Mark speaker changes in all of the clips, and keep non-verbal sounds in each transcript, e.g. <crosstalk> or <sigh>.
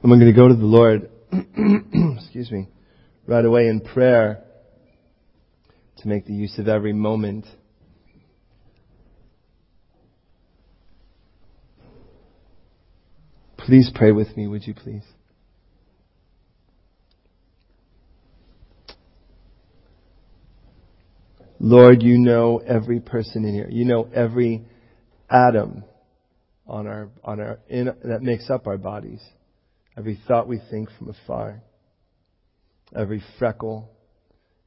Speaker 1: We're going to go to the Lord, <clears throat> excuse me, right away in prayer to make the use of every moment. Please pray with me, would you please? Lord, you know every person in here. You know every atom on our, on our, in, that makes up our bodies. Every thought we think from afar. Every freckle.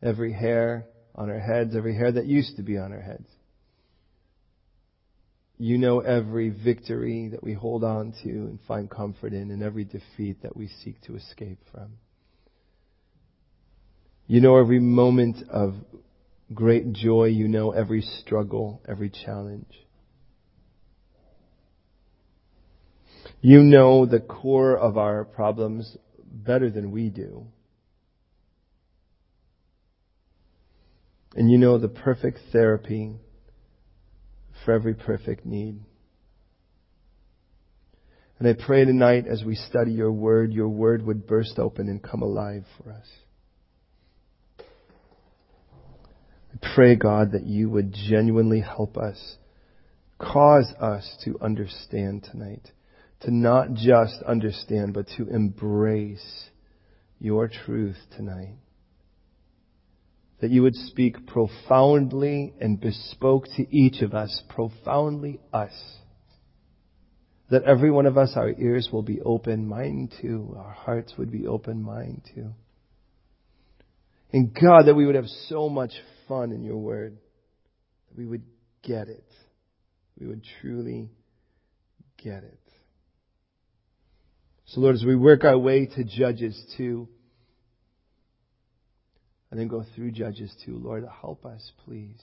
Speaker 1: Every hair on our heads. Every hair that used to be on our heads. You know every victory that we hold on to and find comfort in and every defeat that we seek to escape from. You know every moment of great joy. You know every struggle, every challenge. You know the core of our problems better than we do. And you know the perfect therapy for every perfect need. And I pray tonight as we study your word, your word would burst open and come alive for us. I pray, God, that you would genuinely help us, cause us to understand tonight, to not just understand, but to embrace your truth tonight. That you would speak profoundly and bespoke to each of us, profoundly us. That every one of us, our ears will be open, mine too, our hearts would be open, mine too. And God, that we would have so much fun in your word. That we would get it. We would truly get it. So Lord, as we work our way to Judges 2, and then go through Judges 2, Lord, help us, please,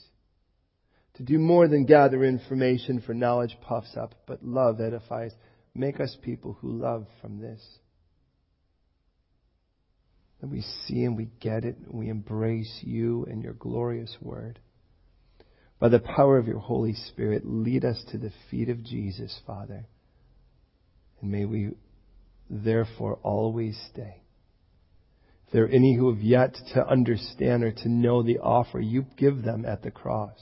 Speaker 1: to do more than gather information for knowledge puffs up, but love edifies. Make us people who love from this. That we see and we get it and we embrace you and your glorious word. By the power of your Holy Spirit, lead us to the feet of Jesus, Father. And may we therefore always stay. If there are any who have yet to understand or to know the offer you give them at the cross,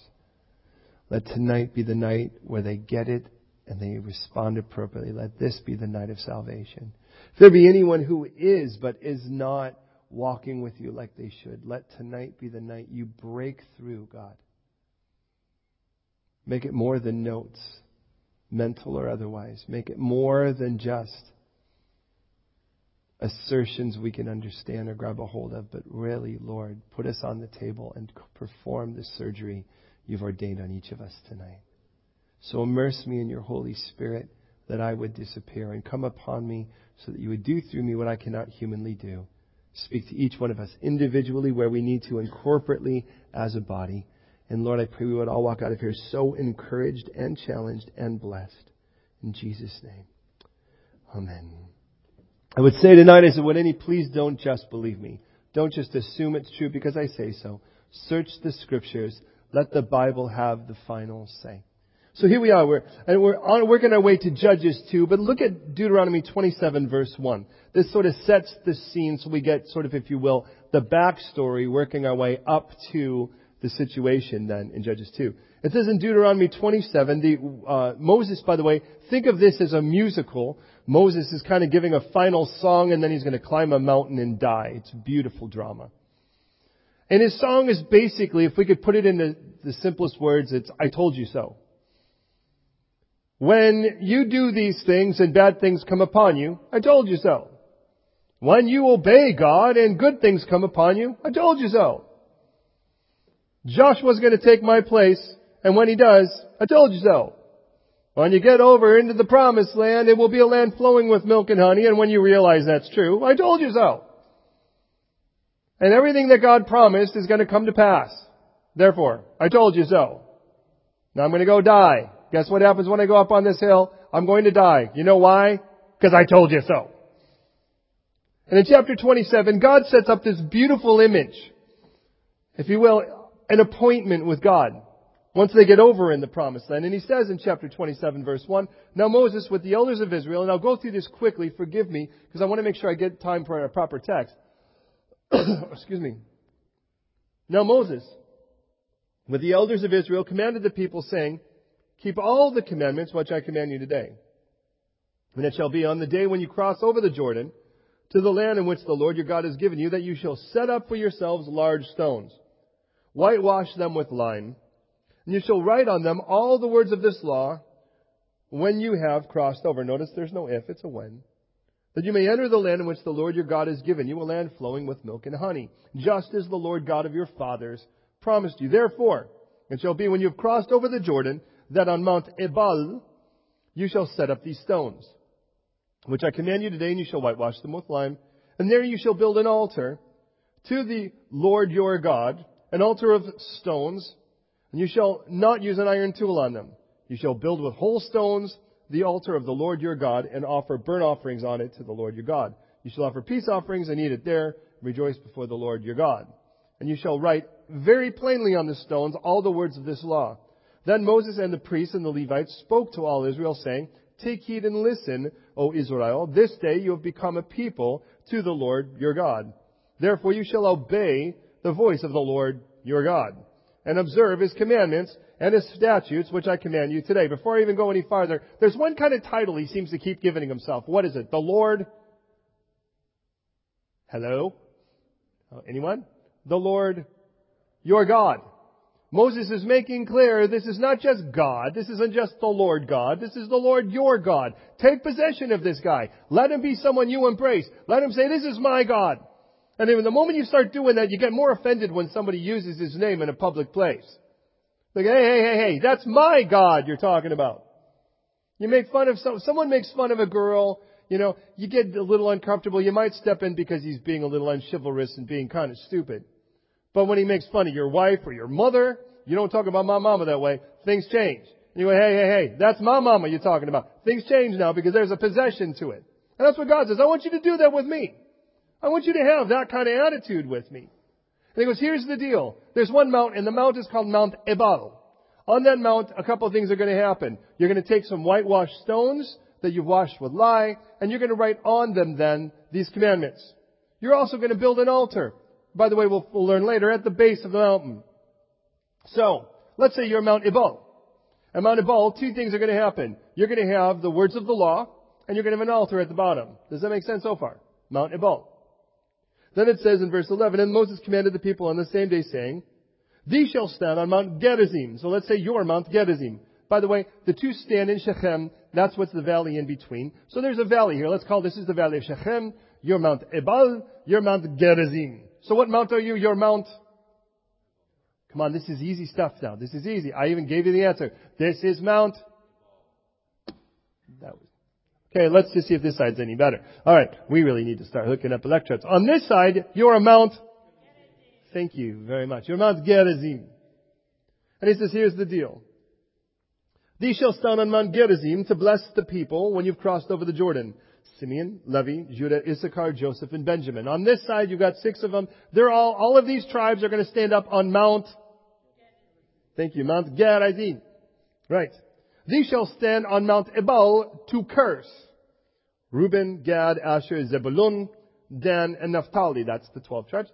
Speaker 1: let tonight be the night where they get it and they respond appropriately. Let this be the night of salvation. If there be anyone who is but is not walking with you like they should. Let tonight be the night you break through, God. Make it more than notes, mental or otherwise. Make it more than just assertions we can understand or grab a hold of, but really, Lord, put us on the table and perform the surgery you've ordained on each of us tonight. So immerse me in your Holy Spirit that I would disappear and come upon me so that you would do through me what I cannot humanly do. Speak to each one of us individually where we need to and corporately as a body. And Lord, I pray we would all walk out of here so encouraged and challenged and blessed. In Jesus' name. Amen. I would say tonight, I said, would any please don't just believe me. Don't just assume it's true because I say so. Search the scriptures. Let the Bible have the final say. So here we are, we're, and we're on, working our way to Judges 2, but look at Deuteronomy 27 verse 1. This sort of sets the scene so we get sort of, if you will, the backstory working our way up to the situation then in Judges 2. It says in Deuteronomy 27, the, uh, Moses, by the way, think of this as a musical. Moses is kind of giving a final song and then he's going to climb a mountain and die. It's beautiful drama. And his song is basically, if we could put it into the simplest words, it's, I told you so. When you do these things and bad things come upon you, I told you so. When you obey God and good things come upon you, I told you so. Joshua's going to take my place, and when he does, I told you so. When you get over into the promised land, it will be a land flowing with milk and honey, and when you realize that's true, I told you so. And everything that God promised is going to come to pass. Therefore, I told you so. Now I'm going to go die. Guess what happens when I go up on this hill? I'm going to die. You know why? Because I told you so. And in chapter 27, God sets up this beautiful image, if you will, an appointment with God. Once they get over in the promised land. And he says in chapter 27 verse 1, Now Moses with the elders of Israel, and I'll go through this quickly, forgive me, because I want to make sure I get time for a proper text. <coughs> Excuse me. Now Moses, with the elders of Israel, commanded the people saying, Keep all the commandments which I command you today. And it shall be on the day when you cross over the Jordan to the land in which the Lord your God has given you that you shall set up for yourselves large stones. Whitewash them with lime and you shall write on them all the words of this law when you have crossed over. Notice there's no if, it's a when. That you may enter the land in which the Lord your God has given you, a land flowing with milk and honey, just as the Lord God of your fathers promised you. Therefore, it shall be when you have crossed over the Jordan, that on Mount Ebal you shall set up these stones, which I command you today, and you shall whitewash them with lime. And there you shall build an altar to the Lord your God, an altar of stones, and you shall not use an iron tool on them. You shall build with whole stones the altar of the Lord your God and offer burnt offerings on it to the Lord your God. You shall offer peace offerings and eat it there. Rejoice before the Lord your God. And you shall write very plainly on the stones all the words of this law. Then Moses and the priests and the Levites spoke to all Israel saying, Take heed and listen, O Israel. This day you have become a people to the Lord your God. Therefore you shall obey the voice of the Lord your God and observe his commandments and his statutes, which I command you today. Before I even go any farther, there's one kind of title he seems to keep giving himself. What is it? The Lord? Hello? Uh, anyone? The Lord, your God. Moses is making clear this is not just God. This isn't just the Lord God. This is the Lord your God. Take possession of this guy. Let him be someone you embrace. Let him say, this is my God. And then the moment you start doing that, you get more offended when somebody uses his name in a public place. Like, hey, hey, hey, hey, that's my God you're talking about. You make fun of some, someone makes fun of a girl, you know, you get a little uncomfortable. You might step in because he's being a little unchivalrous and being kind of stupid. But when he makes fun of your wife or your mother, you don't talk about my mama that way. Things change. You go, hey, hey, hey, that's my mama you're talking about. Things change now because there's a possession to it. And that's what God says. I want you to do that with me. I want you to have that kind of attitude with me. And he goes, here's the deal. There's one mount, and the mount is called Mount Ebal. On that mount, a couple of things are going to happen. You're going to take some whitewashed stones that you've washed with lye, and you're going to write on them then these commandments. You're also going to build an altar. By the way, we'll, we'll learn later, at the base of the mountain. So, let's say you're Mount Ebal. At Mount Ebal, two things are going to happen. You're going to have the words of the law, and you're going to have an altar at the bottom. Does that make sense so far? Mount Ebal. Then it says in verse 11, And Moses commanded the people on the same day saying, These shall stand on Mount Gerizim. So let's say you're Mount Gerizim. By the way, the two stand in Shechem. That's what's the valley in between. So there's a valley here. Let's call this is the valley of Shechem. You're Mount Ebal. You're Mount Gerizim. So what mount are you? You're Mount. Come on, this is easy stuff now. This is easy. I even gave you the answer. This is Mount. That was Okay, let's just see if this side's any better. Alright, we really need to start hooking up electrodes. On this side, you're a Mount. Thank you very much. You're Mount Gerizim. And he says, here's the deal. These shall stand on Mount Gerizim to bless the people when you've crossed over the Jordan. Simeon, Levi, Judah, Issachar, Joseph, and Benjamin. On this side, you've got six of them. They're all, all of these tribes are going to stand up on Mount. Thank you, Mount Gerizim. Right. These shall stand on Mount Ebal to curse. Reuben, Gad, Asher, Zebulun, Dan, and Naphtali. That's the 12 tribes.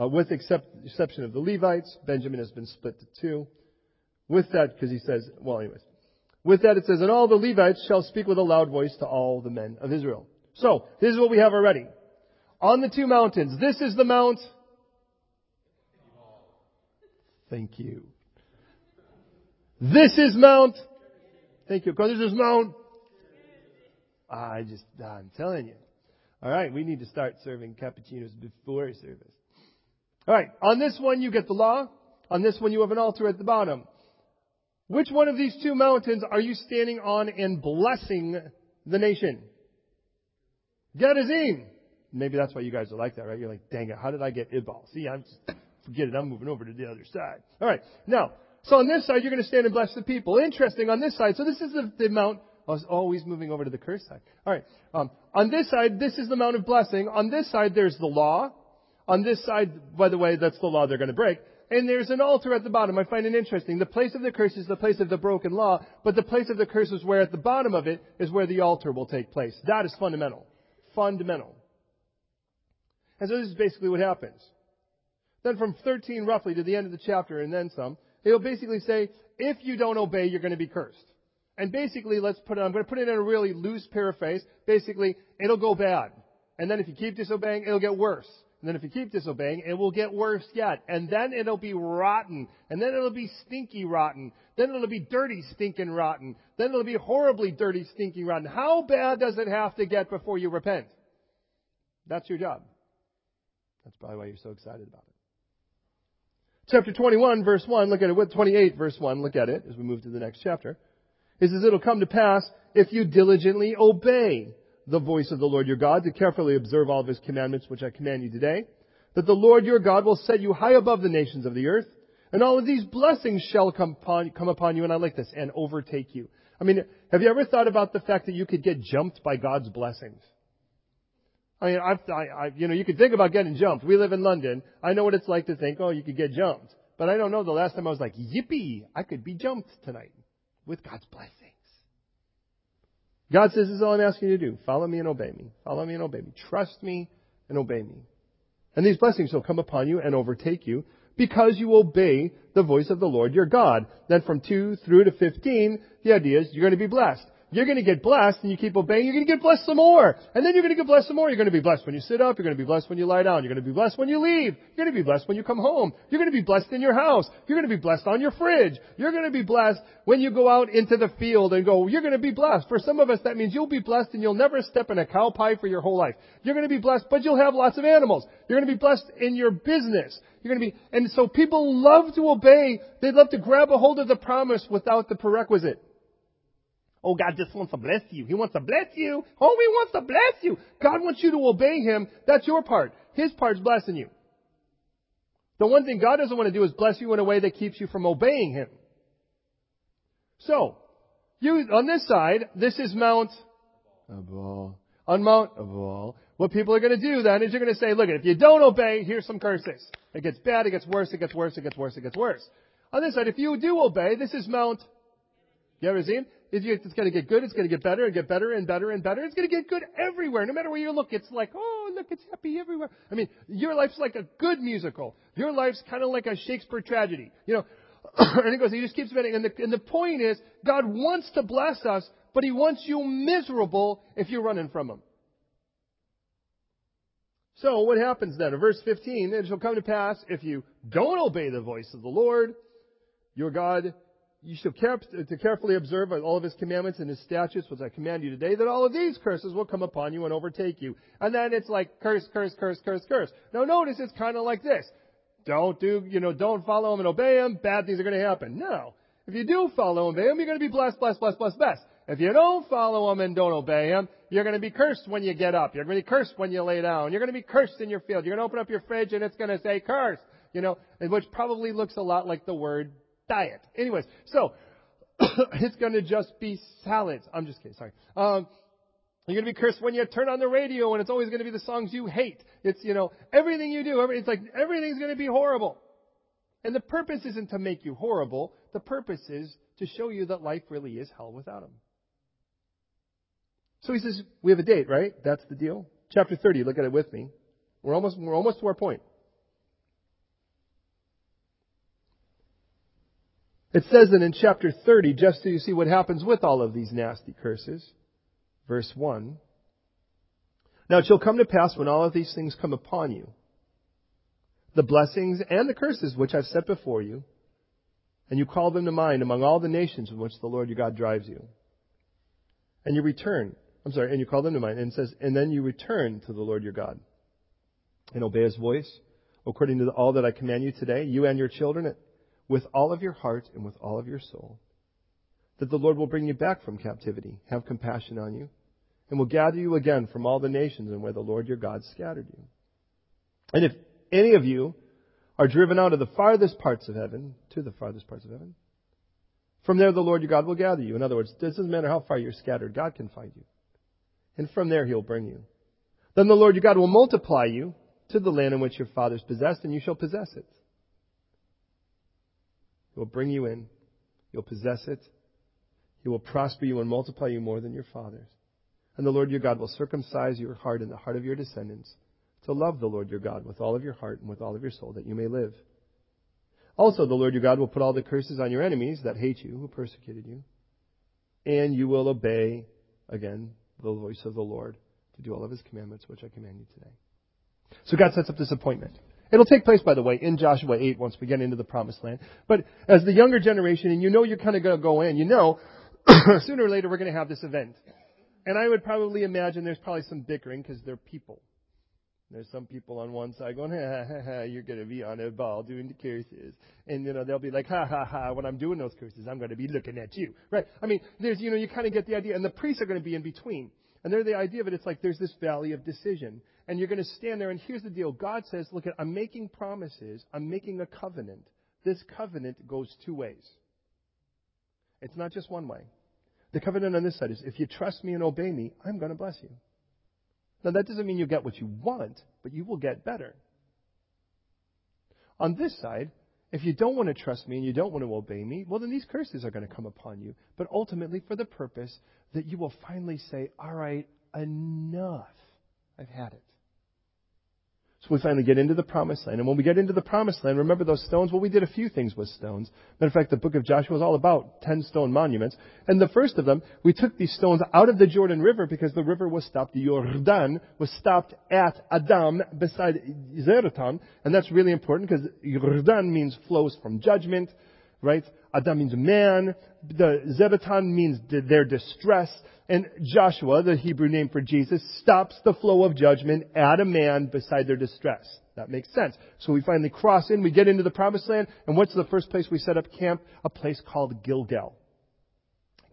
Speaker 1: Uh, with except, exception of the Levites, Benjamin has been split to two. With that, because he says, well anyways. With that it says, and all the Levites shall speak with a loud voice to all the men of Israel. So, this is what we have already. On the two mountains, this is the mount. Thank you. This is Mount. Thank you. Because this is Mount I just, I'm telling you. All right, we need to start serving cappuccinos before service. All right, on this one you get the law. On this one you have an altar at the bottom. Which one of these two mountains are you standing on and blessing the nation? Gerizim. Maybe that's why you guys are like that, right? You're like, dang it, how did I get Ebal? See, I'm just, forget it, I'm moving over to the other side. All right, now, so on this side you're going to stand and bless the people. Interesting, on this side, so this is the, the mount I was always moving over to the curse side. All right. Um, on this side, this is the Mount of Blessing. On this side, there's the law. On this side, by the way, that's the law they're going to break. And there's an altar at the bottom. I find it interesting. The place of the curse is the place of the broken law, but the place of the curse is where at the bottom of it is where the altar will take place. That is fundamental. Fundamental. And so this is basically what happens. Then from 13 roughly to the end of the chapter and then some, he'll basically say, if you don't obey, you're going to be cursed. And basically, let's put it, I'm going to put it in a really loose paraphrase. Basically, it'll go bad. And then if you keep disobeying, it'll get worse. And then if you keep disobeying, it will get worse yet. And then it'll be rotten. And then it'll be stinky rotten. Then it'll be dirty, stinking rotten. Then it'll be horribly dirty, stinking rotten. How bad does it have to get before you repent? That's your job. That's probably why you're so excited about it. Chapter 21, verse 1, look at it. With 28, verse 1, look at it as we move to the next chapter. It says, It'll come to pass if you diligently obey the voice of the Lord your God, to carefully observe all of his commandments which I command you today, that the Lord your God will set you high above the nations of the earth, and all of these blessings shall come upon, come upon you, and I like this, and overtake you. I mean, have you ever thought about the fact that you could get jumped by God's blessings? I mean, I've, I, I, you know, you could think about getting jumped. We live in London. I know what it's like to think, oh, you could get jumped. But I don't know the last time I was like, yippee, I could be jumped tonight with God's blessings. God says, this is all I'm asking you to do. Follow me and obey me. Follow me and obey me. Trust me and obey me. And these blessings will come upon you and overtake you because you obey the voice of the Lord your God. Then from 2 through to 15, the idea is you're going to be blessed you're going to get blessed and you keep obeying, you're going to get blessed some more. And then you're going to get blessed some more. You're going to be blessed when you sit up. You're going to be blessed when you lie down. You're going to be blessed when you leave. You're going to be blessed when you come home. You're going to be blessed in your house. You're going to be blessed on your fridge. You're going to be blessed when you go out into the field and go, you're going to be blessed. For some of us, that means you'll be blessed and you'll never step in a cow pie for your whole life. You're going to be blessed, but you'll have lots of animals. You're going to be blessed in your business. You're going to be, and so people love to obey. They love to grab a hold of the promise without the prerequisite. Oh, God just wants to bless you. He wants to bless you. Oh, He wants to bless you. God wants you to obey Him. That's your part. His part's blessing you. The one thing God doesn't want to do is bless you in a way that keeps you from obeying Him. So, you, on this side, this is Mount Ebal. On Mount Ebal, what people are going to do then is you're going to say, look, if you don't obey, here's some curses. It gets bad, it gets worse, it gets worse, it gets worse, it gets worse. On this side, if you do obey, this is Mount Gerizim. It's going to get good. It's going to get better and get better and better and better. It's going to get good everywhere. No matter where you look, it's like, oh, look, it's happy everywhere. I mean, your life's like a good musical. Your life's kind of like a Shakespeare tragedy. You know, <coughs> and he goes, he just keeps spinning. And the, and the point is, God wants to bless us, but he wants you miserable if you're running from him. So what happens then? Verse 15, it shall come to pass if you don't obey the voice of the Lord, your God, you shall care, to carefully observe all of his commandments and his statutes, which I command you today, that all of these curses will come upon you and overtake you. And then it's like curse, curse, curse, curse, curse. Now notice it's kind of like this. Don't do, you know, don't follow him and obey him, bad things are going to happen. No. If you do follow him and obey him, you're going to be blessed, blessed, blessed, blessed, blessed. If you don't follow him and don't obey him, you're going to be cursed when you get up. You're going to be cursed when you lay down. You're going to be cursed in your field. You're going to open up your fridge and it's going to say cursed. You know, which probably looks a lot like the word diet. Anyways, so <coughs> it's going to just be salads. I'm just kidding. Sorry. Um, you're going to be cursed when you turn on the radio and it's always going to be the songs you hate. It's, you know, everything you do, it's like everything's going to be horrible. And the purpose isn't to make you horrible. The purpose is to show you that life really is hell without him. So he says, we have a date, right? That's the deal. Chapter 30, look at it with me. We're almost, we're almost to our point. It says that in chapter 30, just so you see what happens with all of these nasty curses, verse 1. Now it shall come to pass when all of these things come upon you, the blessings and the curses which I've set before you, and you call them to mind among all the nations in which the Lord your God drives you. And you return, I'm sorry, and you call them to mind, and says, and then you return to the Lord your God, and obey his voice, according to all that I command you today, you and your children, with all of your heart and with all of your soul, that the Lord will bring you back from captivity, have compassion on you, and will gather you again from all the nations and where the Lord your God scattered you. And if any of you are driven out of the farthest parts of heaven, to the farthest parts of heaven, from there the Lord your God will gather you. In other words, it doesn't matter how far you're scattered, God can find you. And from there he'll bring you. Then the Lord your God will multiply you to the land in which your fathers possessed, and you shall possess it He will bring you in. You'll possess it. He will prosper you and multiply you more than your fathers. And the Lord your God will circumcise your heart and the heart of your descendants to love the Lord your God with all of your heart and with all of your soul that you may live. Also, the Lord your God will put all the curses on your enemies that hate you, who persecuted you, and you will obey, again, the voice of the Lord to do all of his commandments, which I command you today. So God sets up this appointment. It'll take place, by the way, in Joshua 8 once we get into the promised land. But as the younger generation, and you know you're kind of going to go in, you know <coughs> sooner or later we're going to have this event. And I would probably imagine there's probably some bickering because they're people. There's some people on one side going, <laughs> ha ha ha, you're going to be on Ebal doing the curses. And, you know, they'll be like, ha ha ha, when I'm doing those curses, I'm going to be looking at you. Right? I mean, there's, you know, you kind of get the idea. And the priests are going to be in between. And they're the idea of it. It's like there's this valley of decision. And you're going to stand there. And here's the deal. God says, look, I'm making promises. I'm making a covenant. This covenant goes two ways. It's not just one way. The covenant on this side is if you trust me and obey me, I'm going to bless you. Now, that doesn't mean you get what you want, but you will get better. On this side, if you don't want to trust me and you don't want to obey me, well, then these curses are going to come upon you. But ultimately, for the purpose that you will finally say, All right, enough. I've had it. So we finally get into the promised land. And when we get into the promised land, remember those stones? Well, we did a few things with stones. Matter of fact, the book of Joshua is all about ten stone monuments. And the first of them, we took these stones out of the Jordan River because the river was stopped. The Jordan was stopped at Adam beside Zaretan. And that's really important because Jordan means flows from judgment, right? Adam means man. The Zebatan means their distress. And Joshua, the Hebrew name for Jesus, stops the flow of judgment at a man beside their distress. That makes sense. So we finally cross in, we get into the promised land, and what's the first place we set up camp? A place called Gilgal.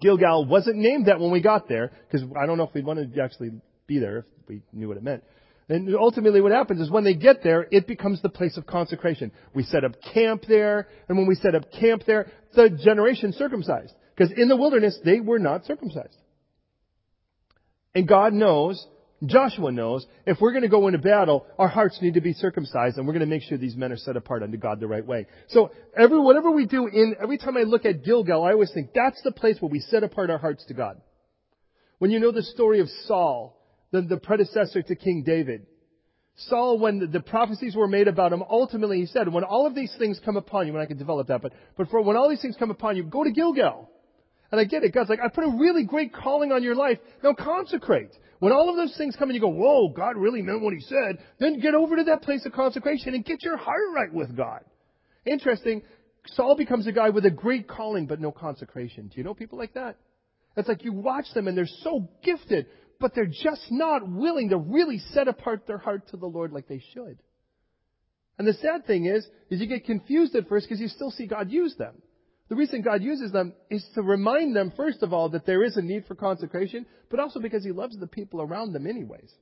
Speaker 1: Gilgal wasn't named that when we got there, because I don't know if we'd want to actually be there if we knew what it meant. And ultimately what happens is when they get there, it becomes the place of consecration. We set up camp there, and when we set up camp there, the generation circumcised. Because in the wilderness, they were not circumcised. And God knows, Joshua knows, if we're going to go into battle, our hearts need to be circumcised, and we're going to make sure these men are set apart unto God the right way. So every whatever we do in every time I look at Gilgal, I always think that's the place where we set apart our hearts to God. When you know the story of Saul, the, the predecessor to King David, Saul, when the, the, prophecies were made about him, ultimately he said, when all of these things come upon you, and I can develop that, but, but for when all these things come upon you, go to Gilgal. And I get it. God's like, I put a really great calling on your life. Now consecrate. When all of those things come and you go, whoa, God really meant what he said, then get over to that place of consecration and get your heart right with God. Interesting. Saul becomes a guy with a great calling but no consecration. Do you know people like that? It's like you watch them and they're so gifted, but they're just not willing to really set apart their heart to the Lord like they should. And the sad thing is, is you get confused at first because you still see God use them. The reason God uses them is to remind them, first of all, that there is a need for consecration, but also because He loves the people around them anyways.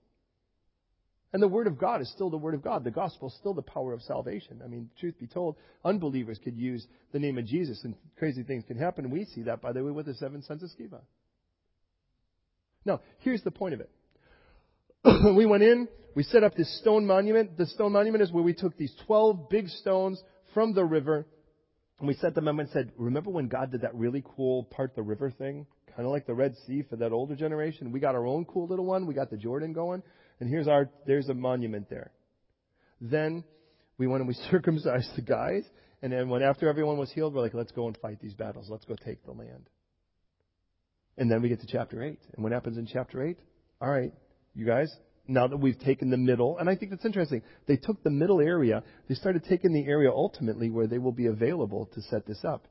Speaker 1: And the Word of God is still the Word of God. The Gospel is still the power of salvation. I mean, truth be told, unbelievers could use the name of Jesus and crazy things can happen. We see that, by the way, with the seven sons of Sceva. Now, here's the point of it. <clears throat> we went in, we set up this stone monument. The stone monument is where we took these 12 big stones from the river and we set them up and said, remember when God did that really cool part the river thing? Kind of like the Red Sea for that older generation. We got our own cool little one. We got the Jordan going. And here's our, there's a monument there. Then we went and we <laughs> circumcised the guys. And then when after everyone was healed, we're like, let's go and fight these battles. Let's go take the land. And then we get to chapter 8. And what happens in chapter 8? All right, you guys, now that we've taken the middle, and I think that's interesting. They took the middle area, they started taking the area ultimately where they will be available to set this up.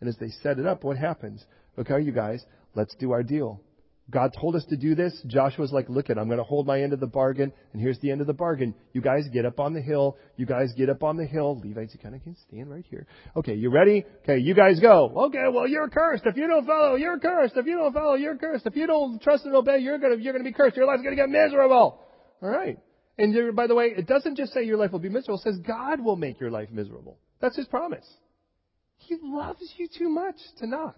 Speaker 1: And as they set it up, what happens? Okay, you guys, let's do our deal. God told us to do this. Joshua's like, look it, I'm going to hold my end of the bargain, and here's the end of the bargain. You guys get up on the hill. You guys get up on the hill. Levites, you kind of can stand right here. Okay, you ready? Okay, you guys go. Okay, well, you're cursed. If you don't follow, you're cursed. If you don't follow, you're cursed. If you don't trust and obey, you're going to, you're going to be cursed. Your life's going to get miserable. All right. And by the way, it doesn't just say your life will be miserable. It says God will make your life miserable. That's His promise. He loves you too much to not.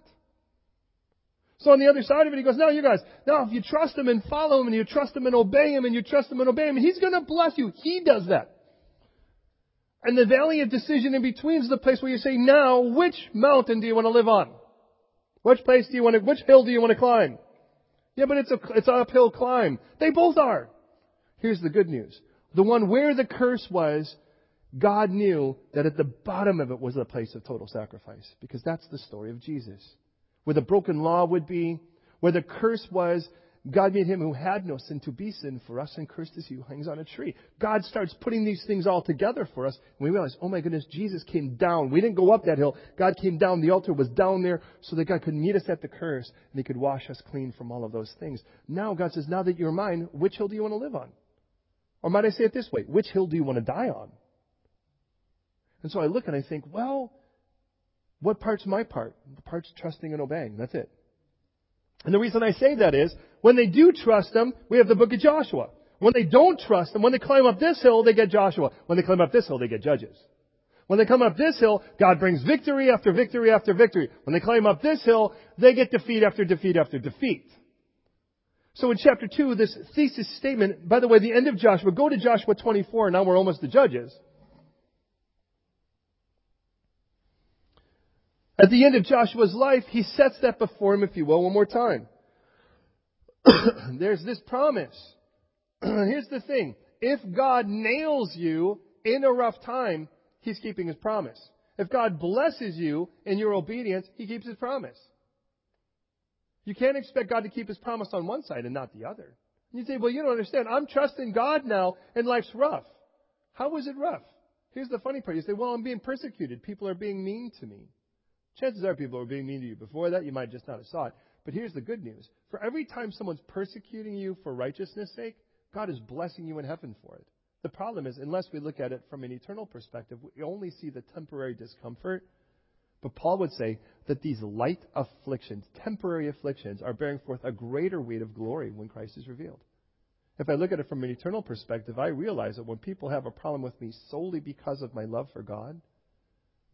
Speaker 1: So on the other side of it, he goes, now you guys, now if you trust him and follow him and you trust him and obey him and you trust him and obey him, he's going to bless you. He does that.
Speaker 2: And the valley of decision in between is the place where you say, now, which mountain do you want to live on? Which place do you want to, which hill do you want to climb? Yeah, but it's a, it's an uphill climb. They both are. Here's the good news. The one where the curse was, God knew that at the bottom of it was a place of total sacrifice. Because that's the story of Jesus. Where the broken law would be, where the curse was, God made him who had no sin to be sin for us, and cursed is he who hangs on a tree. God starts putting these things all together for us, and we realize, oh my goodness, Jesus came down. We didn't go up that hill. God came down. The altar was down there so that God could meet us at the curse, and he could wash us clean from all of those things. Now God says, now that you're mine, which hill do you want to live on? Or might I say it this way, which hill do you want to die on? And so I look and I think, well, what part's my part? The part's trusting and obeying. That's it. And the reason I say that is, when they do trust Him, we have the book of Joshua. When they don't trust Him, when they climb up this hill, they get Joshua. When they climb up this hill, they get Judges. When they come up this hill, God brings victory after victory after victory. When they climb up this hill, they get defeat after defeat after defeat. So in chapter 2, this thesis statement, by the way, the end of Joshua, go to Joshua 24, now we're almost to Judges. At the end of Joshua's life, he sets that before him, if you will, one more time. <clears throat> There's this promise. <clears throat> Here's the thing. If God nails you in a rough time, he's keeping his promise. If God blesses you in your obedience, he keeps his promise. You can't expect God to keep his promise on one side and not the other. You say, well, you don't understand. I'm trusting God now and life's rough. How is it rough? Here's the funny part. You say, well, I'm being persecuted. People are being mean to me. Chances are people were being mean to you before that. You might just not have saw it. But here's the good news. For every time someone's persecuting you for righteousness' sake, God is blessing you in heaven for it. The problem is, unless we look at it from an eternal perspective, we only see the temporary discomfort. But Paul would say that these light afflictions, temporary afflictions, are bearing forth a greater weight of glory when Christ is revealed. If I look at it from an eternal perspective, I realize that when people have a problem with me solely because of my love for God,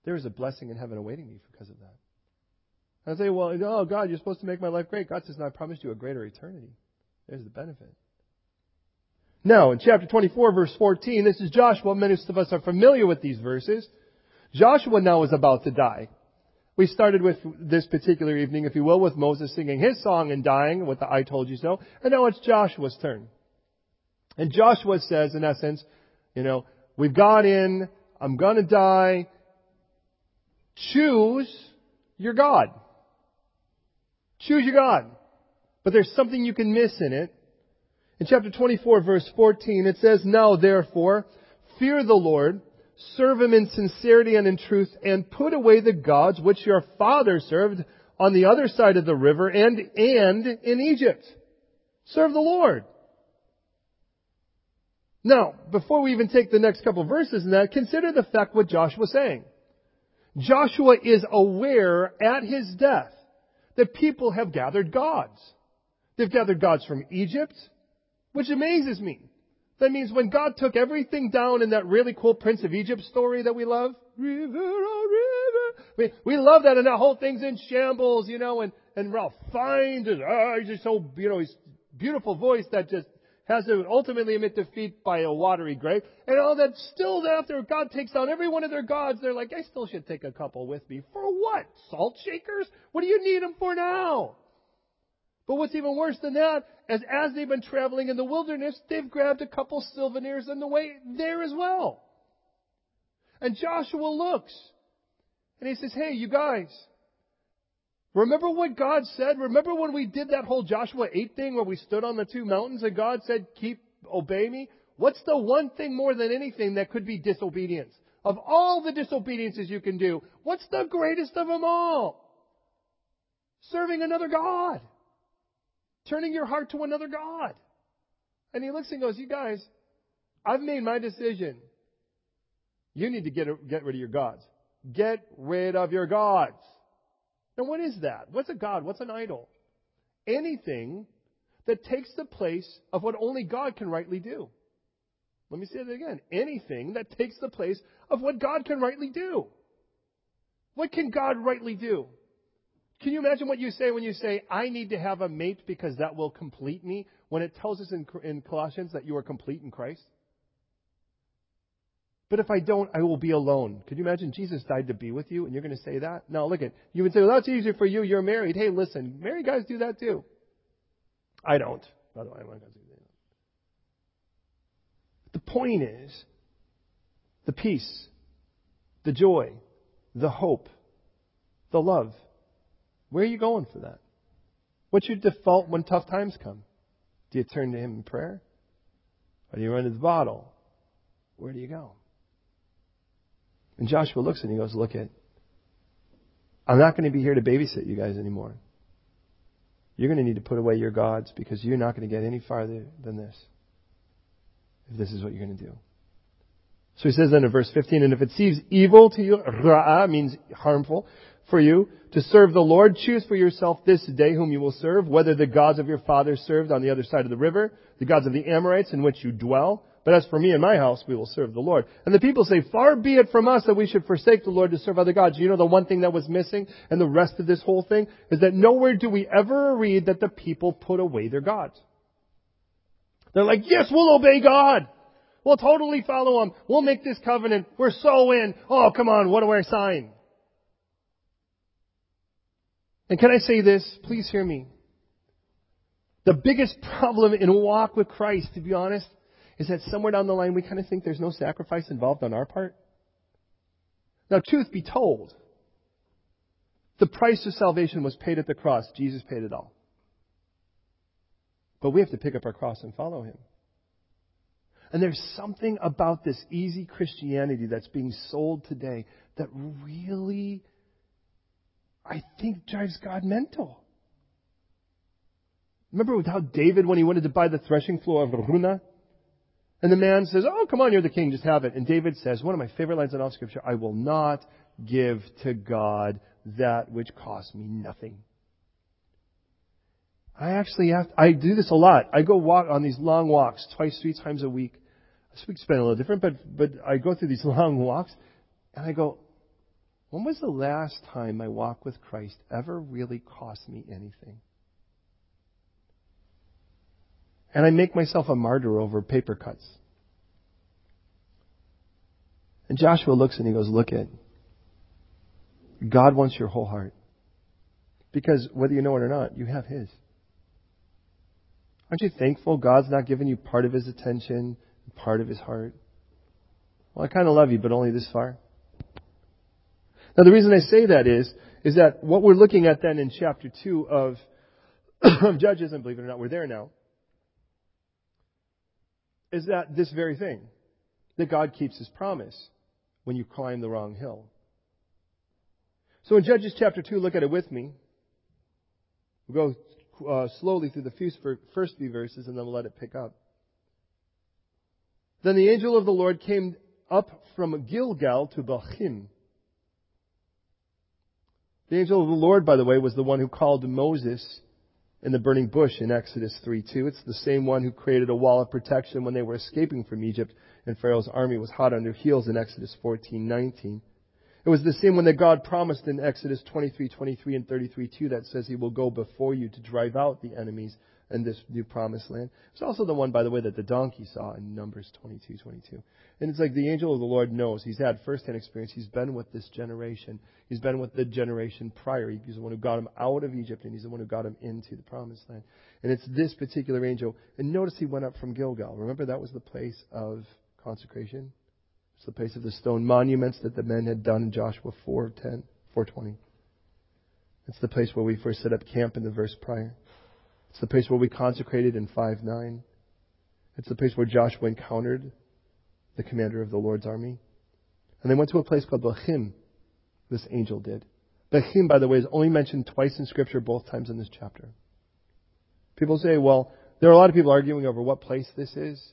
Speaker 2: there is a blessing in heaven awaiting me because of that. I say, well, oh, God, you're supposed to make my life great. God says, no, I promised you a greater eternity. There's the benefit. Now, in chapter 24, verse 14, this is Joshua. Many of us are familiar with these verses. Joshua now is about to die. We started with this particular evening, if you will, with Moses singing his song and dying with the I told you so. And now it's Joshua's turn. And Joshua says, in essence, you know, we've got in, I'm gonna die, Choose your God. Choose your God. But there's something you can miss in it. In chapter 24 verse 14 it says, Now therefore, fear the Lord, serve Him in sincerity and in truth, and put away the gods which your father served on the other side of the river and, and in Egypt. Serve the Lord. Now, before we even take the next couple verses in that, consider the fact what Joshua was saying. Joshua is aware at his death that people have gathered gods. They've gathered gods from Egypt, which amazes me. That means when God took everything down in that really cool Prince of Egypt story that we love, river, oh river, we, we love that and that whole thing's in shambles, you know, and, and Ralph Fiennes is, oh, ah, he's just so, you know, his beautiful voice that just has to ultimately admit defeat by a watery grave. And all that still after God takes down every one of their gods, they're like, I still should take a couple with me. For what? Salt shakers? What do you need them for now? But what's even worse than that is as they've been traveling in the wilderness, they've grabbed a couple souvenirs on the way there as well. And Joshua looks and he says, Hey, you guys, Remember what God said? Remember when we did that whole Joshua 8 thing where we stood on the two mountains and God said, keep, obey me? What's the one thing more than anything that could be disobedience? Of all the disobediences you can do, what's the greatest of them all? Serving another God. Turning your heart to another God. And he looks and goes, you guys, I've made my decision. You need to get, get rid of your gods. Get rid of your gods. Now, what is that? What's a God? What's an idol? Anything that takes the place of what only God can rightly do. Let me say it again. Anything that takes the place of what God can rightly do. What can God rightly do? Can you imagine what you say when you say, I need to have a mate because that will complete me, when it tells us in, in Colossians that you are complete in Christ? But if I don't, I will be alone. Could you imagine Jesus died to be with you and you're going to say that? No, look at, you would say, well, that's easier for you. You're married. Hey, listen, married guys do that too. I don't. By the way, I'm not going to do that. The point is, the peace, the joy, the hope, the love. Where are you going for that? What's your default when tough times come? Do you turn to Him in prayer? Or do you run to the bottle? Where do you go? And Joshua looks and he goes, Look at, I'm not going to be here to babysit you guys anymore. You're going to need to put away your gods because you're not going to get any farther than this. If this is what you're going to do. So he says then in verse 15, and if it seems evil to you, ra'ah means harmful for you, to serve the Lord, choose for yourself this day whom you will serve, whether the gods of your fathers served on the other side of the river, the gods of the Amorites in which you dwell. But as for me and my house, we will serve the Lord. And the people say, far be it from us that we should forsake the Lord to serve other gods. You know the one thing that was missing and the rest of this whole thing is that nowhere do we ever read that the people put away their gods. They're like, yes, we'll obey God. We'll totally follow him. We'll make this covenant. We're so in. Oh, come on. What do I sign? And can I say this? Please hear me. The biggest problem in walk with Christ, to be honest, is that somewhere down the line we kind of think there's no sacrifice involved on our part. Now, truth be told, the price of salvation was paid at the cross. Jesus paid it all. But we have to pick up our cross and follow him. And there's something about this easy Christianity that's being sold today that really, I think, drives God mental. Remember how David, when he wanted to buy the threshing floor of Araunah, and the man says, Oh, come on, you're the king, just have it. And David says, one of my favorite lines in all scripture, I will not give to God that which costs me nothing. I actually have, to, I do this a lot. I go walk on these long walks twice, three times a week. This week's been a little different, but, but I go through these <laughs> long walks and I go, when was the last time my walk with Christ ever really cost me anything? And I make myself a martyr over paper cuts. And Joshua looks and he goes, look at, God wants your whole heart. Because whether you know it or not, you have His. Aren't you thankful God's not giving you part of His attention, part of His heart? Well, I kind of love you, but only this far. Now, the reason I say that is, is that what we're looking at then in chapter 2 of, <coughs> of Judges, and believe it or not, we're there now, is that this very thing, that God keeps His promise when you climb the wrong hill. So in Judges chapter 2, look at it with me. We'll go uh, slowly through the first few verses and then we'll let it pick up. Then the angel of the Lord came up from Gilgal to Bochim. The angel of the Lord, by the way, was the one who called Moses in the burning bush in Exodus 3:2. It's the same one who created a wall of protection when they were escaping from Egypt and Pharaoh's army was hot on their heels in Exodus 14:19. It was the same one that God promised in Exodus 23, 23 and 33 too that says he will go before you to drive out the enemies in this new promised land. It's also the one, by the way, that the donkey saw in Numbers 22, 22. And it's like the angel of the Lord knows. He's had firsthand experience. He's been with this generation. He's been with the generation prior. He's the one who got him out of Egypt and he's the one who got him into the promised land. And it's this particular angel. And notice he went up from Gilgal. Remember that was the place of consecration? It's the place of the stone monuments that the men had done in Joshua 4:10, 4:20. It's the place where we first set up camp in the verse prior. It's the place where we consecrated in 5:9. It's the place where Joshua encountered the commander of the Lord's army. And they went to a place called Bochim. This angel did. Bochim, by the way, is only mentioned twice in Scripture, both times in this chapter. People say, well, there are a lot of people arguing over what place this is,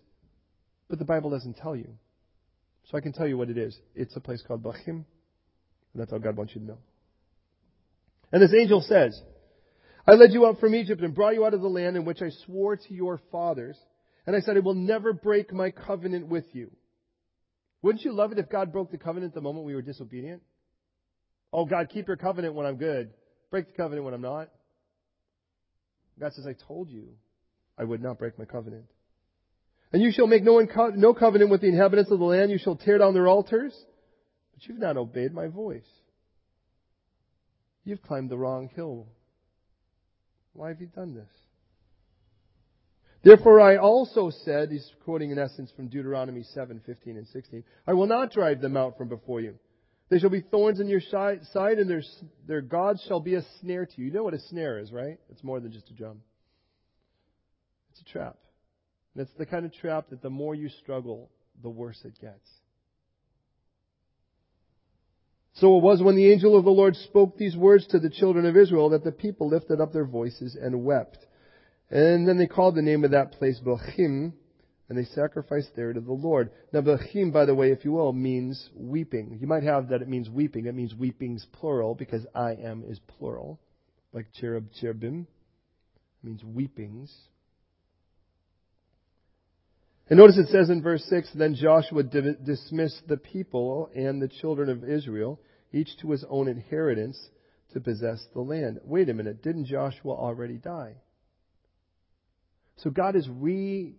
Speaker 2: but the Bible doesn't tell you. So I can tell you what it is. It's a place called Bochim. And that's all God wants you to know. And this angel says, I led you out from Egypt and brought you out of the land in which I swore to your fathers. And I said, I will never break my covenant with you. Wouldn't you love it if God broke the covenant the moment we were disobedient? Oh, God, keep your covenant when I'm good. Break the covenant when I'm not. God says, I told you I would not break my covenant. And you shall make no, no covenant with the inhabitants of the land. You shall tear down their altars. But you've not obeyed my voice. You've climbed the wrong hill. Why have you done this? Therefore I also said, he's quoting in essence from Deuteronomy 7, 15 and 16, I will not drive them out from before you. They shall be thorns in your side, and their, their gods shall be a snare to you. You know what a snare is, right? It's more than just a drum. It's a trap. And it's the kind of trap that the more you struggle, the worse it gets. So it was when the angel of the Lord spoke these words to the children of Israel that the people lifted up their voices and wept. And then they called the name of that place Bochim, and they sacrificed there to the Lord. Now, Bochim, by the way, if you will, means weeping. You might have that it means weeping. It means weepings plural because I am is plural, like cherub, cherubim. It means weepings. And notice it says in verse 6 Then Joshua dismissed the people and the children of Israel, each to his own inheritance, to possess the land. Wait a minute, didn't Joshua already die? So God is reinserting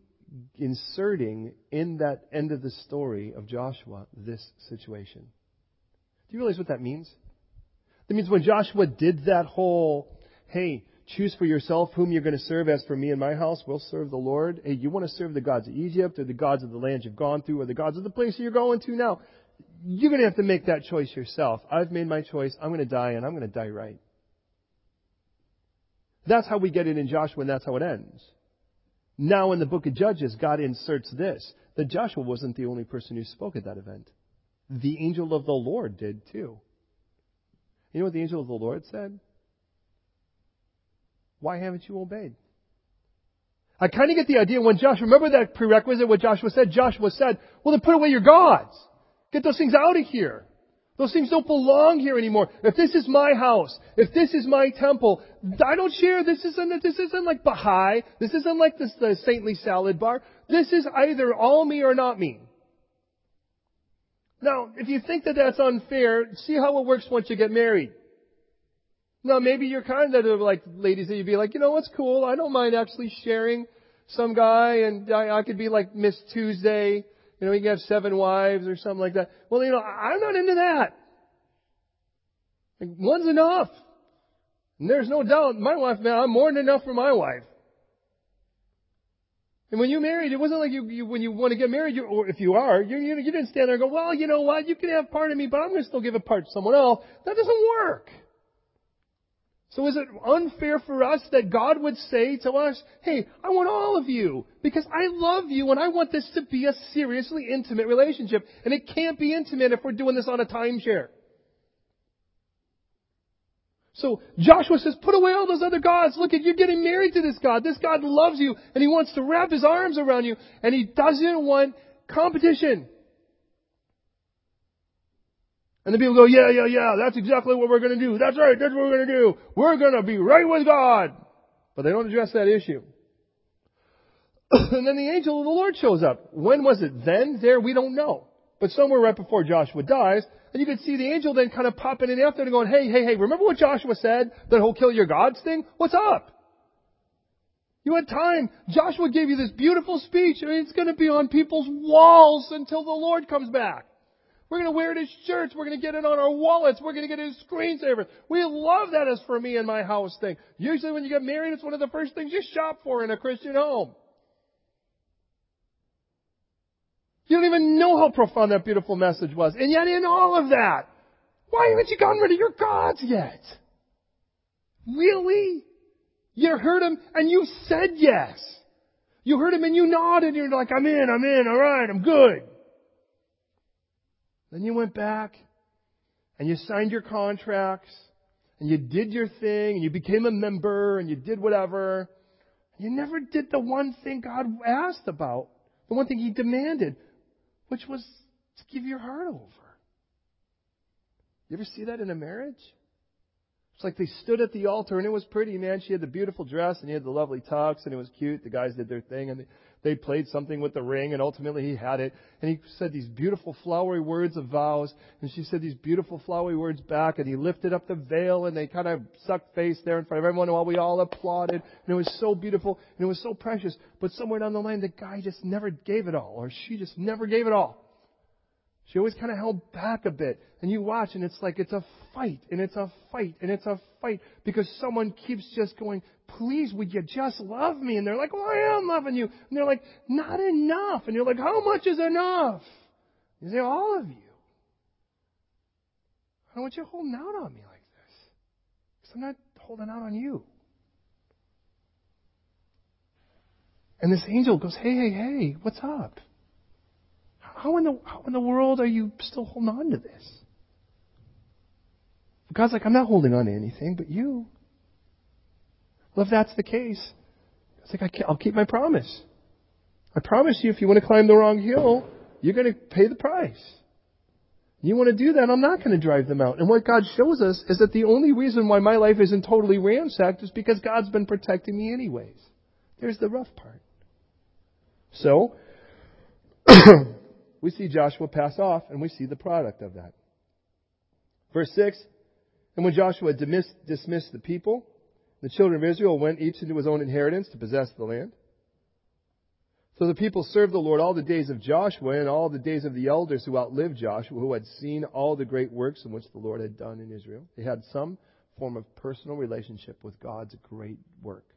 Speaker 2: in that end of the story of Joshua this situation. Do you realize what that means? That means when Joshua did that whole, hey, Choose for yourself whom you're going to serve. As for me and my house, we'll serve the Lord. Hey, you want to serve the gods of Egypt or the gods of the land you've gone through or the gods of the place you're going to now? You're going to have to make that choice yourself. I've made my choice. I'm going to die and I'm going to die right. That's how we get it in Joshua and that's how it ends. Now in the book of Judges, God inserts this, that Joshua wasn't the only person who spoke at that event. The angel of the Lord did too. You know what the angel of the Lord said? Why haven't you obeyed? I kind of get the idea when Joshua, remember that prerequisite what Joshua said? Joshua said, well then put away your gods. Get those things out of here. Those things don't belong here anymore. If this is my house, if this is my temple, I don't share. This isn't, this isn't like Baha'i. This isn't like this, the saintly salad bar. This is either all me or not me. Now, if you think that that's unfair, see how it works once you get married. Now, maybe you're kind of like ladies that you'd be like, you know what's cool? I don't mind actually sharing some guy and I, I could be like Miss Tuesday. You know, he can have seven wives or something like that. Well, you know, I'm not into that. Like, one's enough. And there's no doubt, my wife, man, I'm more than enough for my wife. And when you married, it wasn't like you, you when you want to get married, you, or if you are, you, you, you didn't stand there and go, well, you know what, you can have part of me, but I'm going to still give a part to someone else. That doesn't work. So is it unfair for us that God would say to us, hey, I want all of you because I love you and I want this to be a seriously intimate relationship. And it can't be intimate if we're doing this on a timeshare. So Joshua says, put away all those other gods. Look at, you're getting married to this God. This God loves you and he wants to wrap his arms around you and he doesn't want competition. And the people go, yeah, yeah, yeah, that's exactly what we're going to do. That's right, that's what we're going to do. We're going to be right with God. But they don't address that issue. <coughs> and then the angel of the Lord shows up. When was it? Then? There? We don't know. But somewhere right before Joshua dies, and you can see the angel then kind of popping in after and going, hey, hey, hey, remember what Joshua said? That he'll kill your gods thing? What's up? You had time. Joshua gave you this beautiful speech. I mean, it's going to be on people's walls until the Lord comes back. We're going to wear it as shirts. We're going to get it on our wallets. We're going to get it as screensavers. We love that as for me and my house thing. Usually when you get married, it's one of the first things you shop for in a Christian home. You don't even know how profound that beautiful message was. And yet in all of that, why haven't you gotten rid of your gods yet? Really? You heard him and you said yes. You heard him and you nodded and you're like, I'm in, I'm in, alright, I'm good. Then you went back and you signed your contracts and you did your thing and you became a member and you did whatever. You never did the one thing God asked about, the one thing He demanded, which was to give your heart over. You ever see that in a marriage? It's like they stood at the altar and it was pretty, man. She had the beautiful dress and he had the lovely tux and it was cute. The guys did their thing and they, they played something with the ring and ultimately he had it. And he said these beautiful flowery words of vows and she said these beautiful flowery words back and he lifted up the veil and they kind of sucked face there in front of everyone while we all applauded. And it was so beautiful and it was so precious. But somewhere down the line the guy just never gave it all or she just never gave it all. She always kind of held back a bit. And you watch and it's like it's a fight and it's a fight and it's a fight because someone keeps just going, please would you just love me? And they're like, well I am loving you. And they're like, not enough. And you're like, how much is enough? You say, all of you. I don't want you holding out on me like this. Because I'm not holding out on you. And this angel goes, hey, hey, hey, what's up? How in the, how in the world are you still holding on to this? God's like, I'm not holding on to anything but you. Well, if that's the case, it's like, I will keep my promise. I promise you, if you want to climb the wrong hill, you're going to pay the price. You want to do that, I'm not going to drive them out. And what God shows us is that the only reason why my life isn't totally ransacked is because God's been protecting me anyways. There's the rough part. So, <clears throat> we see Joshua pass off and we see the product of that. Verse 6 And when Joshua dismissed the people, the children of Israel went each into his own inheritance to possess the land. So the people served the Lord all the days of Joshua and all the days of the elders who outlived Joshua, who had seen all the great works in which the Lord had done in Israel. They had some form of personal relationship with God's great work.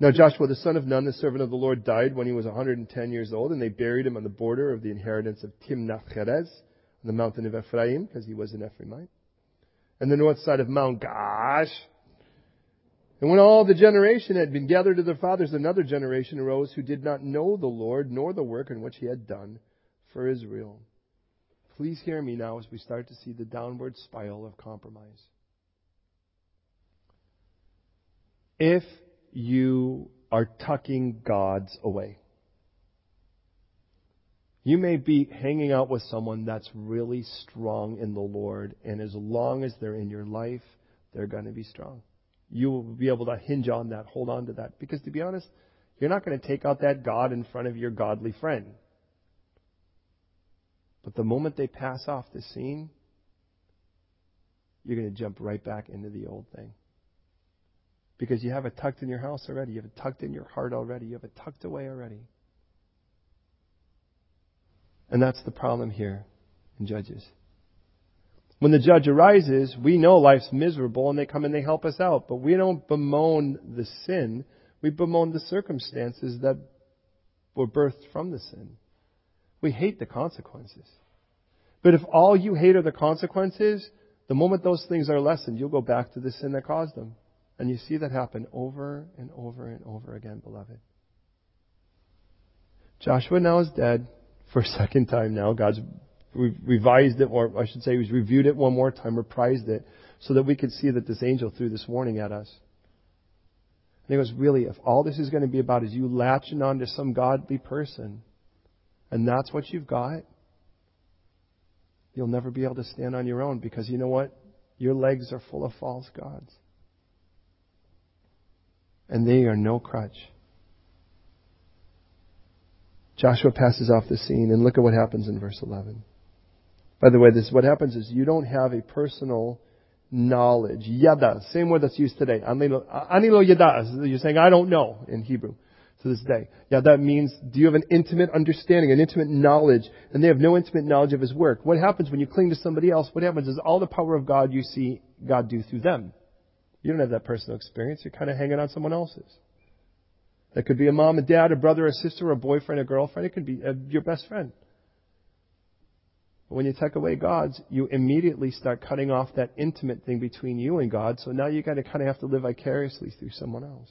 Speaker 2: Now Joshua the son of Nun, the servant of the Lord, died when he was 110 years old, and they buried him on the border of the inheritance of Timnath Heres, on the mountain of Ephraim, because he was an Ephraimite, and the north side of Mount Gaash. And when all the generation had been gathered to their fathers, another generation arose who did not know the Lord, nor the work in which he had done for Israel. Please hear me now as we start to see the downward spiral of compromise. If you are tucking God's away. You may be hanging out with someone that's really strong in the Lord, and as long as they're in your life, they're going to be strong. You will be able to hinge on that, hold on to that. Because to be honest, you're not going to take out that God in front of your godly friend. But the moment they pass off the scene, you're going to jump right back into the old thing. Because you have it tucked in your house already. You have it tucked in your heart already. You have it tucked away already. And that's the problem here in Judges. When the judge arises, we know life's miserable and they come and they help us out. But we don't bemoan the sin. We bemoan the circumstances that were birthed from the sin. We hate the consequences. But if all you hate are the consequences, the moment those things are lessened, you'll go back to the sin that caused them. And you see that happen over and over and over again, beloved. Joshua now is dead for a second time now. God's revised it, or I should say, He's reviewed it one more time, reprised it, so that we could see that this angel threw this warning at us. And he goes, really, if all this is going to be about is you latching on to some godly person, and that's what you've got, you'll never be able to stand on your own because you know what? Your legs are full of false gods and they are no crutch. Joshua passes off the scene, and look at what happens in verse 11. By the way, this what happens is you don't have a personal knowledge. Yada, same word that's used today. Anilo yada. You're saying, I don't know in Hebrew to this day. That means, do you have an intimate understanding, an intimate knowledge? And they have no intimate knowledge of His work. What happens when you cling to somebody else? What happens is all the power of God you see God do through them. You don't have that personal experience. You're kind of hanging on someone else's. That could be a mom, a dad, a brother, a sister, a boyfriend, a girlfriend. It could be uh, your best friend. But when you take away God's, you immediately start cutting off that intimate thing between you and God. So now you got to kind of have to live vicariously through someone else.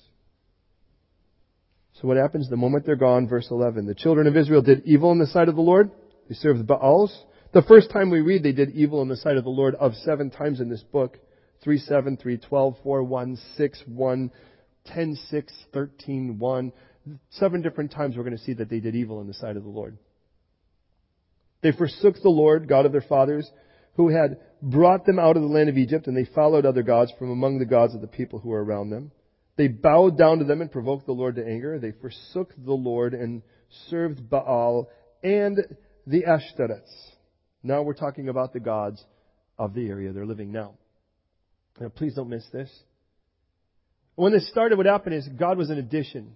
Speaker 2: So what happens the moment they're gone? Verse 11. The children of Israel did evil in the sight of the Lord. They served Baals. The first time we read they did evil in the sight of the Lord of seven times in this book. 3 7, 3 12, 4 1, 6 1, 10 6, 13 1. Seven different times we're going to see that they did evil in the sight of the Lord. They forsook the Lord, God of their fathers, who had brought them out of the land of Egypt, and they followed other gods from among the gods of the people who were around them. They bowed down to them and provoked the Lord to anger. They forsook the Lord and served Baal and the Ashtoreths. Now we're talking about the gods of the area they're living now. Now please don't miss this. When this started, what happened is God was an addition.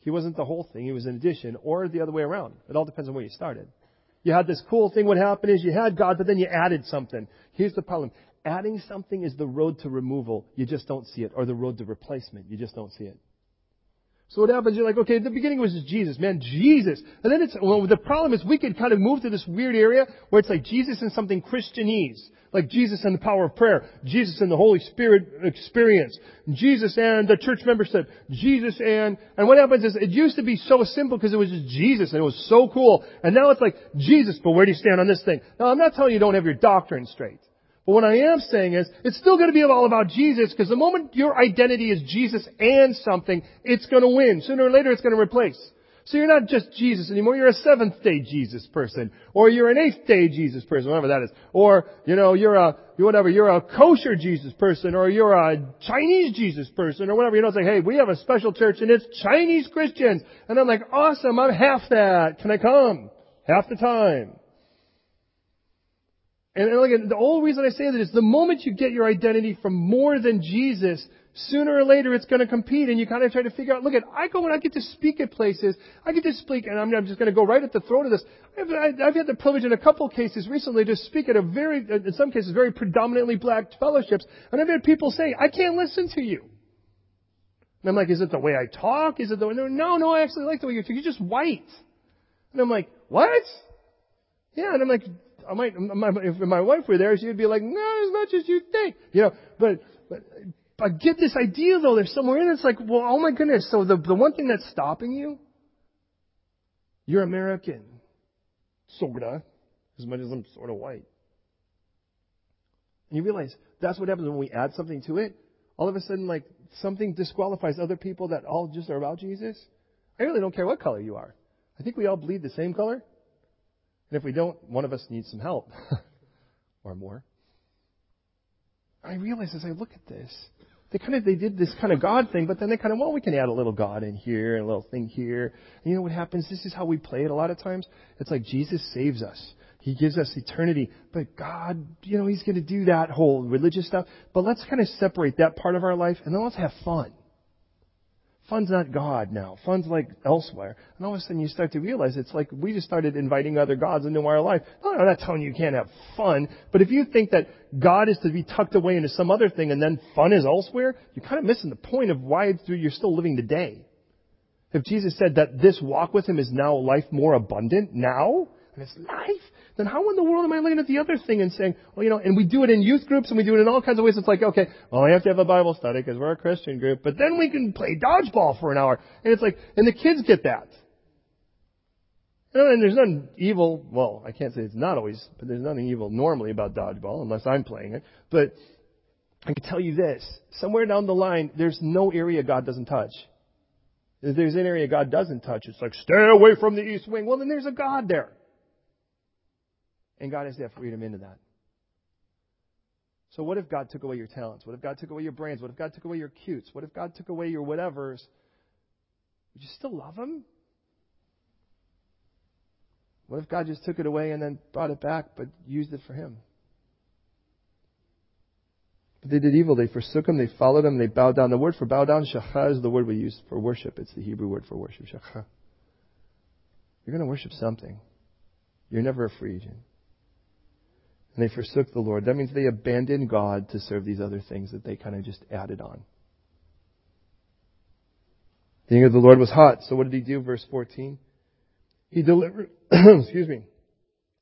Speaker 2: He wasn't the whole thing, he was an addition, or the other way around. It all depends on where you started. You had this cool thing. What happened is you had God, but then you added something. Here's the problem. Adding something is the road to removal. You just don't see it. Or the road to replacement. You just don't see it. So what happens? You're like, okay, the beginning was just Jesus, man, Jesus. And then it's, well, the problem is we could kind of move to this weird area where it's like Jesus and something Christianese. Like Jesus and the power of prayer. Jesus and the Holy Spirit experience. Jesus and the church membership. Jesus and, and what happens is it used to be so simple because it was just Jesus and it was so cool. And now it's like, Jesus, but where do you stand on this thing? Now I'm not telling you don't have your doctrine straight. But what I am saying is, it's still going to be all about Jesus because the moment your identity is Jesus and something, it's going to win. Sooner or later, it's going to replace. So you're not just Jesus anymore. You're a seventh day Jesus person, or you're an eighth day Jesus person, whatever that is, or you know you're a whatever you're a kosher Jesus person, or you're a Chinese Jesus person, or whatever. You know, say, hey, we have a special church and it's Chinese Christians, and I'm like, awesome, I'm half that. Can I come? Half the time. And, again, the only reason I say that is the moment you get your identity from more than Jesus, sooner or later it's going to compete and you kind of try to figure out, look at, I go and I get to speak at places, I get to speak, and I'm, I'm just going to go right at the throat of this. I've, I've had the privilege in a couple of cases recently to speak at a very, in some cases, very predominantly black fellowships, and I've had people say, I can't listen to you. And I'm like, is it the way I talk? Is it the way, no, no, I actually like the way you talk. You're just white. And I'm like, what? Yeah, and I'm like, I might, my, if my wife were there, she'd be like, no, as much as you think. You know, but, but, I get this idea though, there's somewhere in it, it's like, well, oh my goodness, so the, the one thing that's stopping you, you're American. Sorta. As much as I'm sort of white. And you realize that's what happens when we add something to it. All of a sudden, like, something disqualifies other people that all just are about Jesus. I really don't care what color you are. I think we all bleed the same color. And if we don't, one of us needs some help. <laughs> or more. I realize as I look at this, they kind of they did this kind of God thing, but then they kind of well we can add a little God in here and a little thing here. And you know what happens? This is how we play it a lot of times. It's like Jesus saves us. He gives us eternity, but God, you know, He's going to do that whole religious stuff. But let's kind of separate that part of our life and then let's have fun. Fun's not God now. Fun's like elsewhere. And all of a sudden you start to realize it's like we just started inviting other gods into our life. No, I'm not telling you you can't have fun, but if you think that God is to be tucked away into some other thing and then fun is elsewhere, you're kind of missing the point of why you're still living today. If Jesus said that this walk with Him is now life more abundant now, and it's life, then how in the world am I looking at the other thing and saying, well, you know, and we do it in youth groups and we do it in all kinds of ways. It's like, okay, well, I have to have a Bible study because we're a Christian group, but then we can play dodgeball for an hour. And it's like, and the kids get that. And there's nothing evil, well, I can't say it's not always, but there's nothing evil normally about dodgeball unless I'm playing it. But I can tell you this, somewhere down the line, there's no area God doesn't touch. If there's an area God doesn't touch, it's like, stay away from the east wing. Well, then there's a God there. And God has to have freedom into that. So what if God took away your talents? What if God took away your brains? What if God took away your cutes? What if God took away your whatevers? Would you still love Him? What if God just took it away and then brought it back but used it for Him? But they did evil. They forsook Him. They followed Him. They bowed down. The word for bow down, shakha, is the word we use for worship. It's the Hebrew word for worship, shakha. You're going to worship something. You're never a free agent and they forsook the Lord. That means they abandoned God to serve these other things that they kind of just added on. The anger of the Lord was hot. So what did he do? Verse 14. He delivered, <clears throat> excuse me.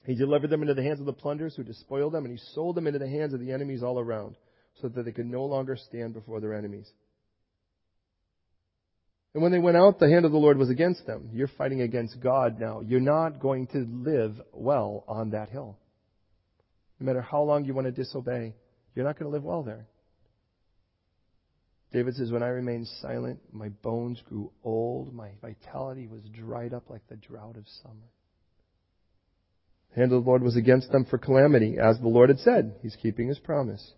Speaker 2: He delivered them into the hands of the plunderers who despoiled them, and he sold them into the hands of the enemies all around, so that they could no longer stand before their enemies. And when they went out, the hand of the Lord was against them. You're fighting against God now. You're not going to live well on that hill. No matter how long you want to disobey, you're not going to live well there. David says, When I remained silent, my bones grew old, my vitality was dried up like the drought of summer. The hand of the Lord was against them for calamity, as the Lord had said. He's keeping his promise.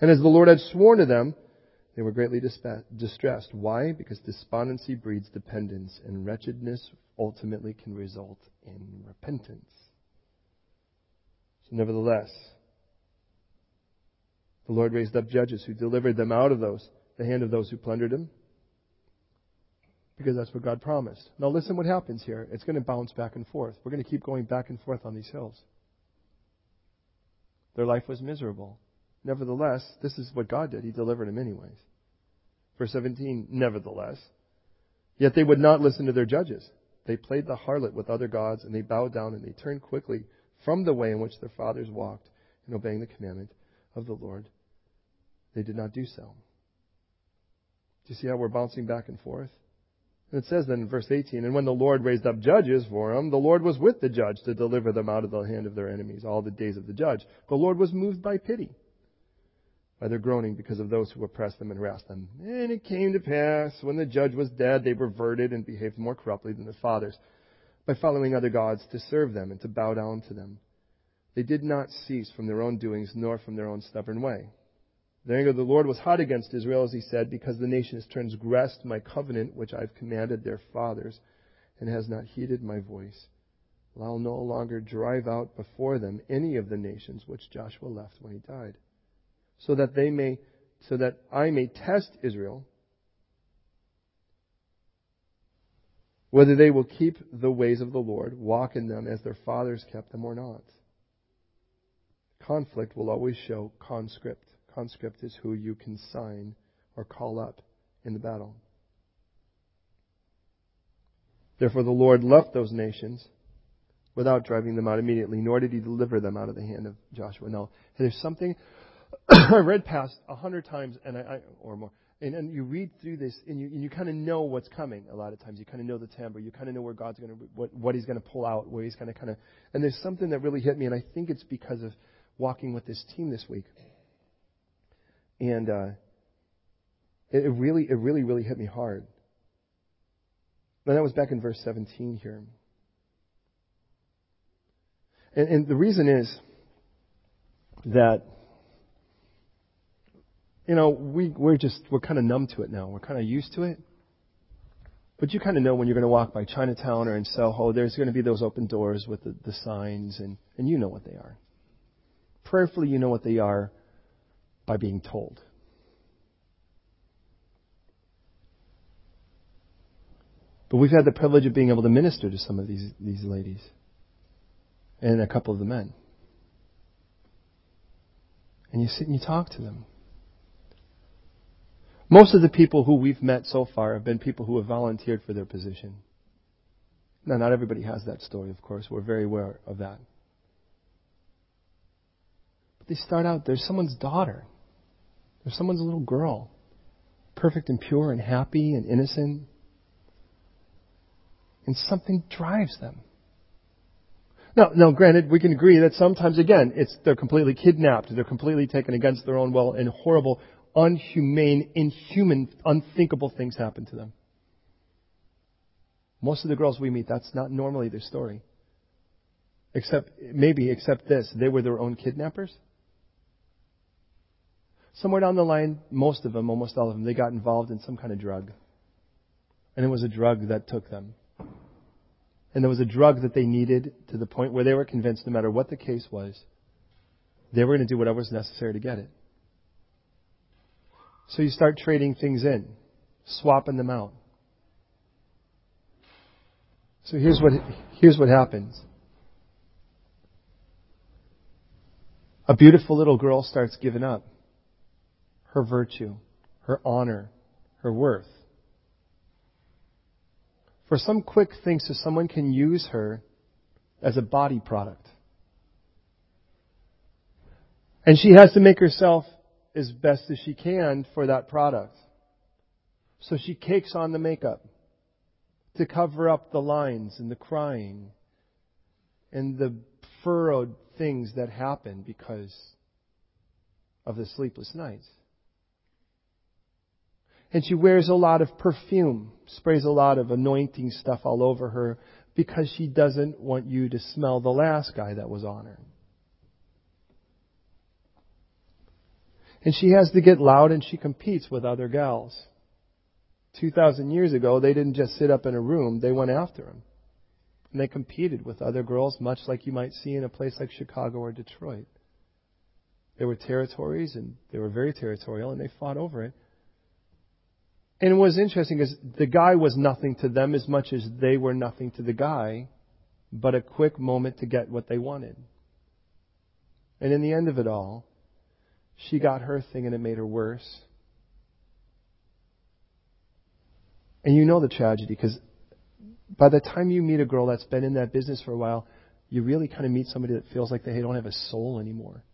Speaker 2: And as the Lord had sworn to them,
Speaker 1: They were greatly distressed. Why? Because despondency breeds dependence, and wretchedness ultimately can result in repentance. So, nevertheless, the Lord raised up judges who delivered them out of those, the hand of those who plundered them, because that's what God promised. Now, listen what happens here. It's going to bounce back and forth. We're going to keep going back and forth on these hills. Their life was miserable. Nevertheless, this is what God did. He delivered them anyways. Verse 17, nevertheless. Yet they would not listen to their judges. They played the harlot with other gods, and they bowed down and they turned quickly from the way in which their fathers walked in obeying the commandment of the Lord. They did not do so. Do you see how we're bouncing back and forth? And it says then in verse 18, And when the Lord raised up judges for them, the Lord was with the judge to deliver them out of the hand of their enemies all the days of the judge. The Lord was moved by pity by their groaning because of those who oppressed them and harassed them. And it came to pass, when the judge was dead, they reverted and behaved more corruptly than their fathers, by following other gods to serve them and to bow down to them. They did not cease from their own doings, nor from their own stubborn way. The anger of the Lord was hot against Israel, as he said, because the nation has transgressed my covenant, which I have commanded their fathers, and has not heeded my voice. I'll no longer drive out before them any of the nations which Joshua left when he died so that they may so that I may test Israel whether they will keep the ways of the Lord, walk in them as their fathers kept them or not. Conflict will always show conscript. Conscript is who you consign or call up in the battle. Therefore the Lord left those nations without driving them out immediately, nor did he deliver them out of the hand of Joshua. Now, there's something <coughs> I read past a hundred times, and I, I, or more, and, and you read through this, and you, and you kind of know what's coming. A lot of times, you kind of know the timbre. You kind of know where God's going to, what, what He's going to pull out, where He's going to kind of. And there's something that really hit me, and I think it's because of walking with this team this week. And uh, it, it really, it really, really hit me hard. And that was back in verse 17 here. And, and the reason is that you know, we, we're just, we're kind of numb to it now. We're kind of used to it. But you kind of know when you're going to walk by Chinatown or in Soho, there's going to be those open doors with the, the signs, and, and you know what they are. Prayerfully, you know what they are by being told. But we've had the privilege of being able to minister to some of these, these ladies and a couple of the men. And you sit and you talk to them. Most of the people who we've met so far have been people who have volunteered for their position. Now, not everybody has that story, of course. We're very aware of that. But they start out, there's someone's daughter. There's someone's little girl. Perfect and pure and happy and innocent. And something drives them. Now, now, granted, we can agree that sometimes, again, it's they're completely kidnapped, they're completely taken against their own will, and horrible, unhumane, inhuman, unthinkable things happen to them. Most of the girls we meet, that's not normally their story. Except, maybe, except this, they were their own kidnappers. Somewhere down the line, most of them, almost all of them, they got involved in some kind of drug. And it was a drug that took them. And there was a drug that they needed to the point where they were convinced no matter what the case was, they were going to do whatever was necessary to get it. So you start trading things in, swapping them out. So here's what, here's what happens. A beautiful little girl starts giving up her virtue, her honor, her worth. For some quick thing so someone can use her as a body product. And she has to make herself as best as she can for that product. So she cakes on the makeup to cover up the lines and the crying and the furrowed things that happen because of the sleepless nights. And she wears a lot of perfume, sprays a lot of anointing stuff all over her because she doesn't want you to smell the last guy that was on her.
Speaker 2: And she has to get loud and she competes with other gals. 2,000 years ago, they didn't just sit up in a room, they went after him. And they competed with other girls, much like you might see in a place like Chicago or Detroit. There were territories, and they were very territorial, and they fought over it. And what was interesting is the guy was nothing to them as much as they were nothing to the guy, but a quick moment to get what they wanted. And in the end of it all, she got her thing and it made her worse. And you know the tragedy because by the time you meet a girl that's been in that business for a while, you really kind of meet somebody that feels like they don't have a soul anymore.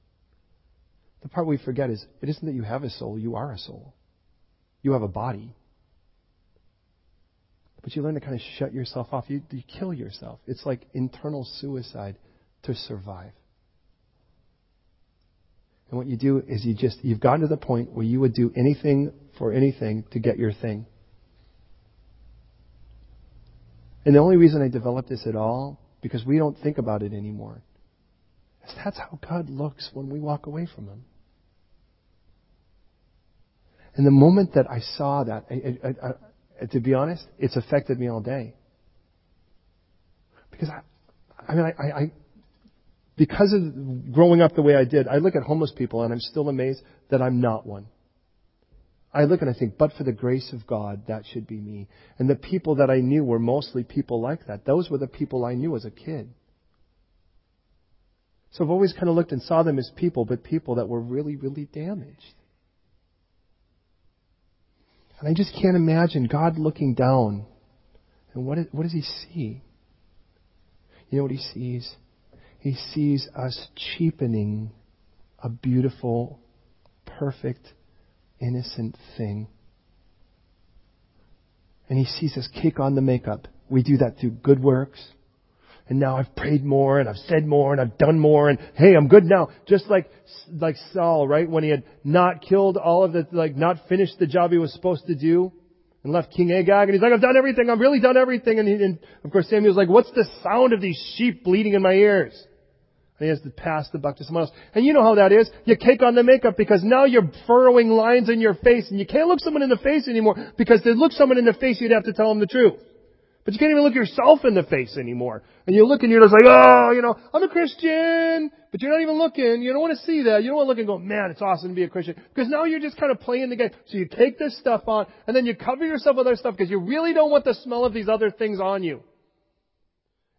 Speaker 2: The part we forget is it isn't that you have a soul, you are a soul. You have a body. But you learn to kind of shut yourself off. You, you kill yourself. It's like internal suicide to survive. And what you do is you just, you've gotten to the point where you would do anything for anything to get your thing. And the only reason I developed this at all, because we don't think about it anymore, is that's how God looks when we walk away from Him. And the moment that I saw that, I, I, I, to be honest, it's affected me all day. Because I, I mean, I, I, because of growing up the way I did, I look at homeless people and I'm still amazed that I'm not one. I look and I think, but for the grace of God, that should be me. And the people that I knew were mostly people like that. Those were the people I knew as a kid. So I've always kind of looked and saw them as people, but people that were really, really damaged. And I just can't imagine God looking down. And what, what does he see? You know what he sees? He sees us cheapening a beautiful, perfect, innocent thing. And he sees us kick on the makeup. We do that through good works. And now I've prayed more and I've said more and I've done more and hey, I'm good now. Just like, like Saul, right? When he had not killed all of the, like not finished the job he was supposed to do and left King Agag and he's like, I've done everything. I've really done everything. And, he, and of course Samuel's like, what's the sound of these sheep bleating in my ears? And he has to pass the buck to someone else. And you know how that is. You cake on the makeup because now you're furrowing lines in your face and you can't look someone in the face anymore because to look someone in the face you'd have to tell them the truth. But you can't even look yourself in the face anymore. And you look and you're just like, oh, you know, I'm a Christian. But you're not even looking. You don't want to see that. You don't want to look and go, man, it's awesome to be a Christian. Because now you're just kind of playing the game. So you take this stuff on and then you cover yourself with other stuff because you really don't want the smell of these other things on you.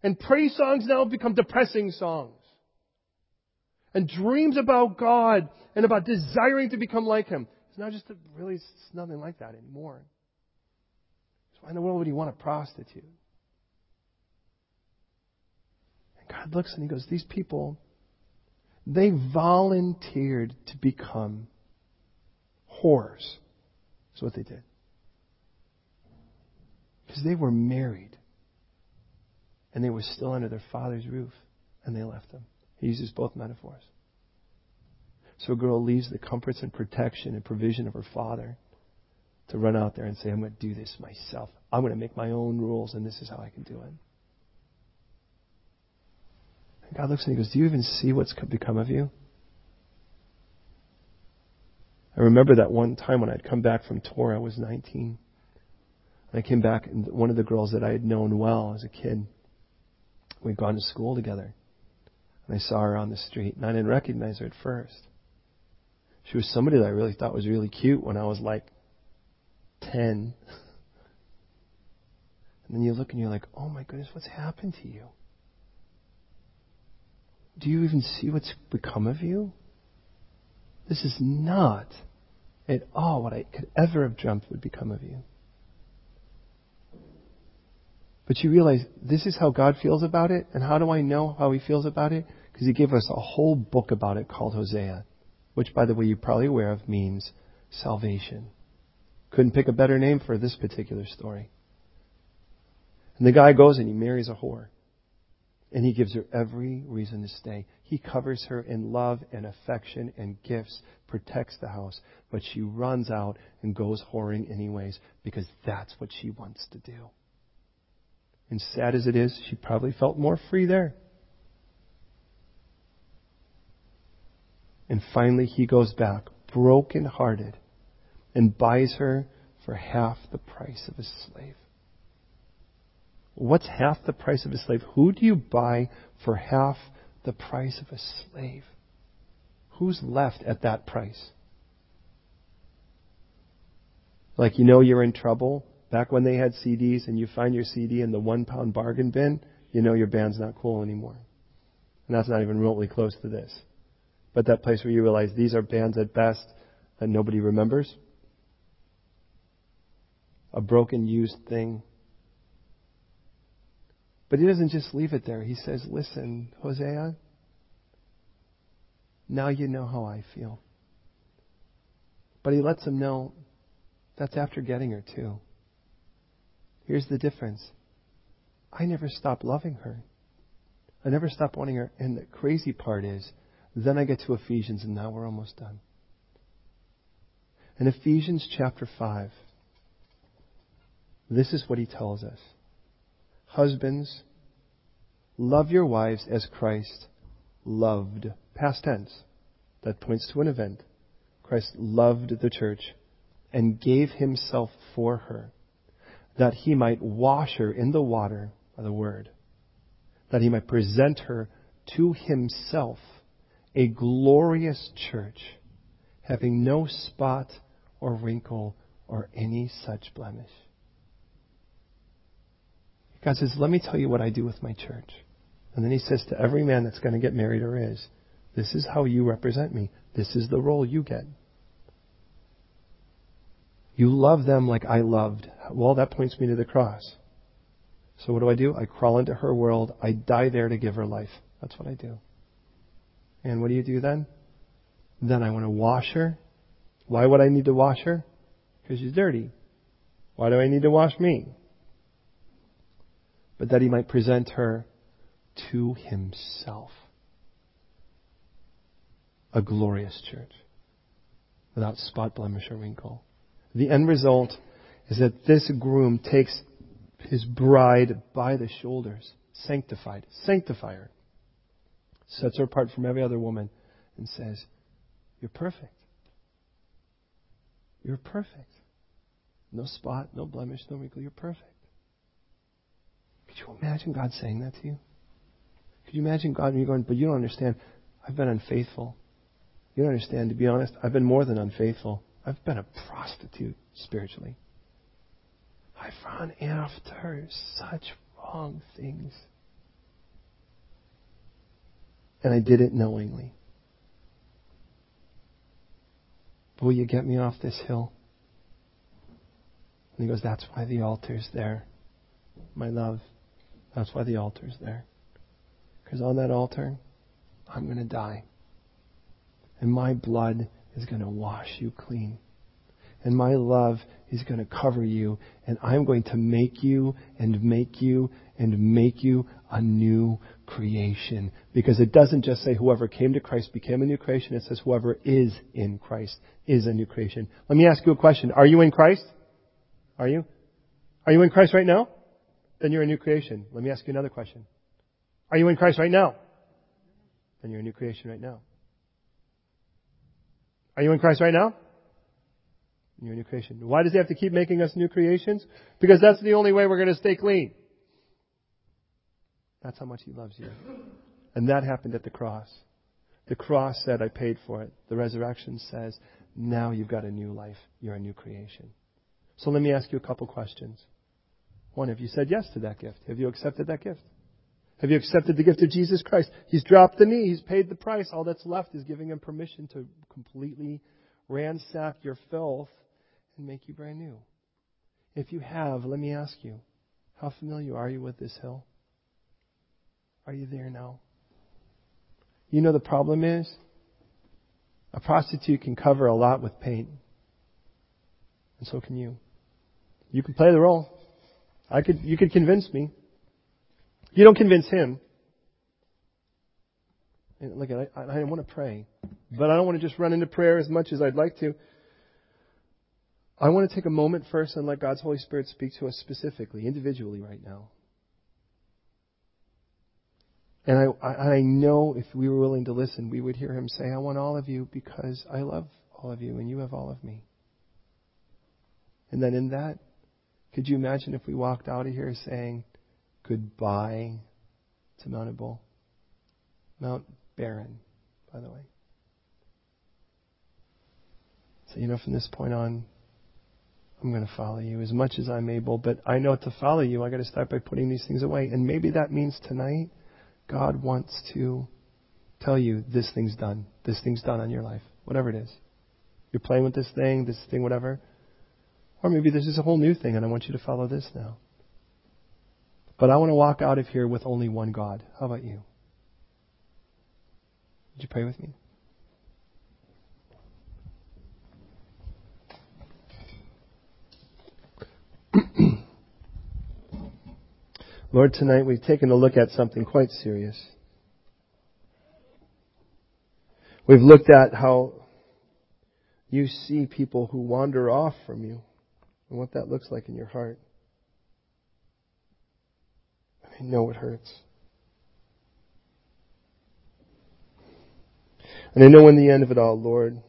Speaker 2: And praise songs now become depressing songs. And dreams about God and about desiring to become like Him. It's not just, a, really, it's nothing like that anymore. Why in the world would he want a prostitute? And God looks and he goes, These people, they volunteered to become whores. That's what they did. Because they were married. And they were still under their father's roof. And they left them. He uses both metaphors. So a girl leaves the comforts and protection and provision of her father to run out there and say, I'm going to do this myself. I'm going to make my own rules, and this is how I can do it. And God looks and He goes, Do you even see what's become of you? I remember that one time when I'd come back from tour, I was 19. And I came back, and one of the girls that I had known well as a kid, we'd gone to school together. And I saw her on the street, and I didn't recognize her at first. She was somebody that I really thought was really cute when I was like 10. And then you look and you're like, oh my goodness, what's happened to you? Do you even see what's become of you? This is not at all what I could ever have dreamt would become of you. But you realize this is how God feels about it. And how do I know how He feels about it? Because He gave us a whole book about it called Hosea, which, by the way, you're probably aware of means salvation. Couldn't pick a better name for this particular story. And the guy goes and he marries a whore. And he gives her every reason to stay. He covers her in love and affection and gifts, protects the house, but she runs out and goes whoring anyways because that's what she wants to do. And sad as it is, she probably felt more free there. And finally, he goes back,
Speaker 1: brokenhearted and buys her for half the price of a slave. What's half the price of a slave? Who do you buy for half the price of a slave? Who's left at that price? Like you know you're in trouble. Back when they had CDs and you find your CD in the one pound bargain bin, you know your band's not cool anymore. And that's not even remotely close to this. But that place where you realize these are bands at best that nobody remembers. A broken, used thing. But he doesn't just leave it there. He says, Listen, Hosea, now you know how I feel. But he lets him know that's after getting her, too. Here's the difference I never stopped loving her. I never stopped wanting her. And the crazy part is, then I get to Ephesians, and now we're almost done. In Ephesians chapter 5, this is what he tells us Husbands, love your wives as Christ loved. Past tense. That points to an event. Christ loved the church and gave himself for her, that he might wash her in the water of the word, that he might present her to himself a glorious church, having no spot or wrinkle or any such blemish. God says, Let me tell you what I do with my church. And then he says to every man that's going to get married or is, This is how you represent me. This is the role you get. You love them like I loved. Well, that points me to the cross. So what do I do? I crawl into her world. I die there to give her life. That's what I do. And what do you do then? Then I want to wash her. Why would I need to wash her? Because she's dirty. Why do I need to wash me? But that he might present her to himself. A glorious church. Without spot, blemish, or wrinkle. The end result is that this groom takes his bride by the shoulders, sanctified, sanctifier, sets her apart from every other woman, and says, You're perfect. You're perfect. No spot, no blemish, no wrinkle. You're perfect. Could you imagine God saying that to you? Could you imagine God and you going, But you don't understand. I've been unfaithful. You don't understand. To be honest, I've been more than unfaithful. I've been a prostitute spiritually. I've run after such wrong things. And I did it knowingly. Will you get me off this hill? And he goes, That's why the altar's there. My love, that's why the altar's there. Because on that altar, I'm going to die. And my blood is going to wash you clean. And my love is going to cover you. And I'm going to make you and make you and make you a new creation. Because it doesn't just say whoever came to Christ became a new creation. It says whoever is in Christ is a new creation. Let me ask you a question. Are you in Christ? Are you? Are you in Christ right now? Then you're a new creation. Let me ask you another question. Are you in Christ right now? Then you're a new creation right now. Are you in Christ right now? You're a new creation. Why does he have to keep making us new creations? Because that's the only way we're going to stay clean. That's how much he loves you. And that happened at the cross. The cross said, I paid for it. The resurrection says, now you've got a new life. You're a new creation. So let me ask you a couple questions. One, have you said yes to that gift? Have you accepted that gift? Have you accepted the gift of Jesus Christ? He's dropped the knee. He's paid the price. All that's left is giving him permission to completely ransack your filth and make you brand new. If you have, let me ask you, how familiar are you with this hill? Are you there now? You know the problem is? A prostitute can cover a lot with paint. And so can you. You can play the role. I could, you could convince me. You don't convince him. And look, I, I want to pray, but I don't want to just run into prayer as much as I'd like to. I want to take a moment first and let God's Holy Spirit speak to us specifically, individually, right now. And I, I know if we were willing to listen, we would hear him say, I want all of you because I love all of you, and you have all of me. And then in that, could you imagine if we walked out of here saying goodbye to Mount Ebal? Mount Barren, by the way. So, you know, from this point on, I'm going to follow you as much as I'm able, but I know to follow you, I got to start by putting these things away. And maybe that means tonight, God wants to tell you this thing's done. This thing's done on your life, whatever it is. You're playing with this thing, this thing, whatever. Or maybe this is a whole new thing and I want you to follow this now. But I want to walk out of here with only one God. How about you? Would you pray with me? <clears throat> Lord, tonight we've taken a look at something quite serious. We've looked at how you see people who wander off from you and what that looks like in your heart. I know it hurts. And I know in the end of it all, Lord,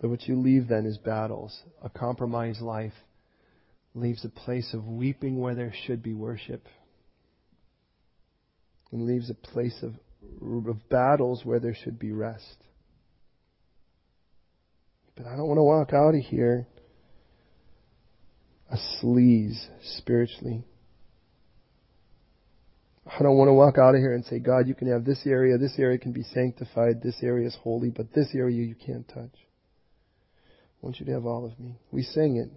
Speaker 1: that what you leave then is battles. A compromised life leaves a place of weeping where there should be worship. And leaves a place of, of battles where there should be rest. But I don't want to walk out of here a sleaze spiritually. I don't want to walk out of here and say, God, you can have this area, this area can be sanctified, this area is holy, but this area you can't touch. I want you to have all of me. We sing it.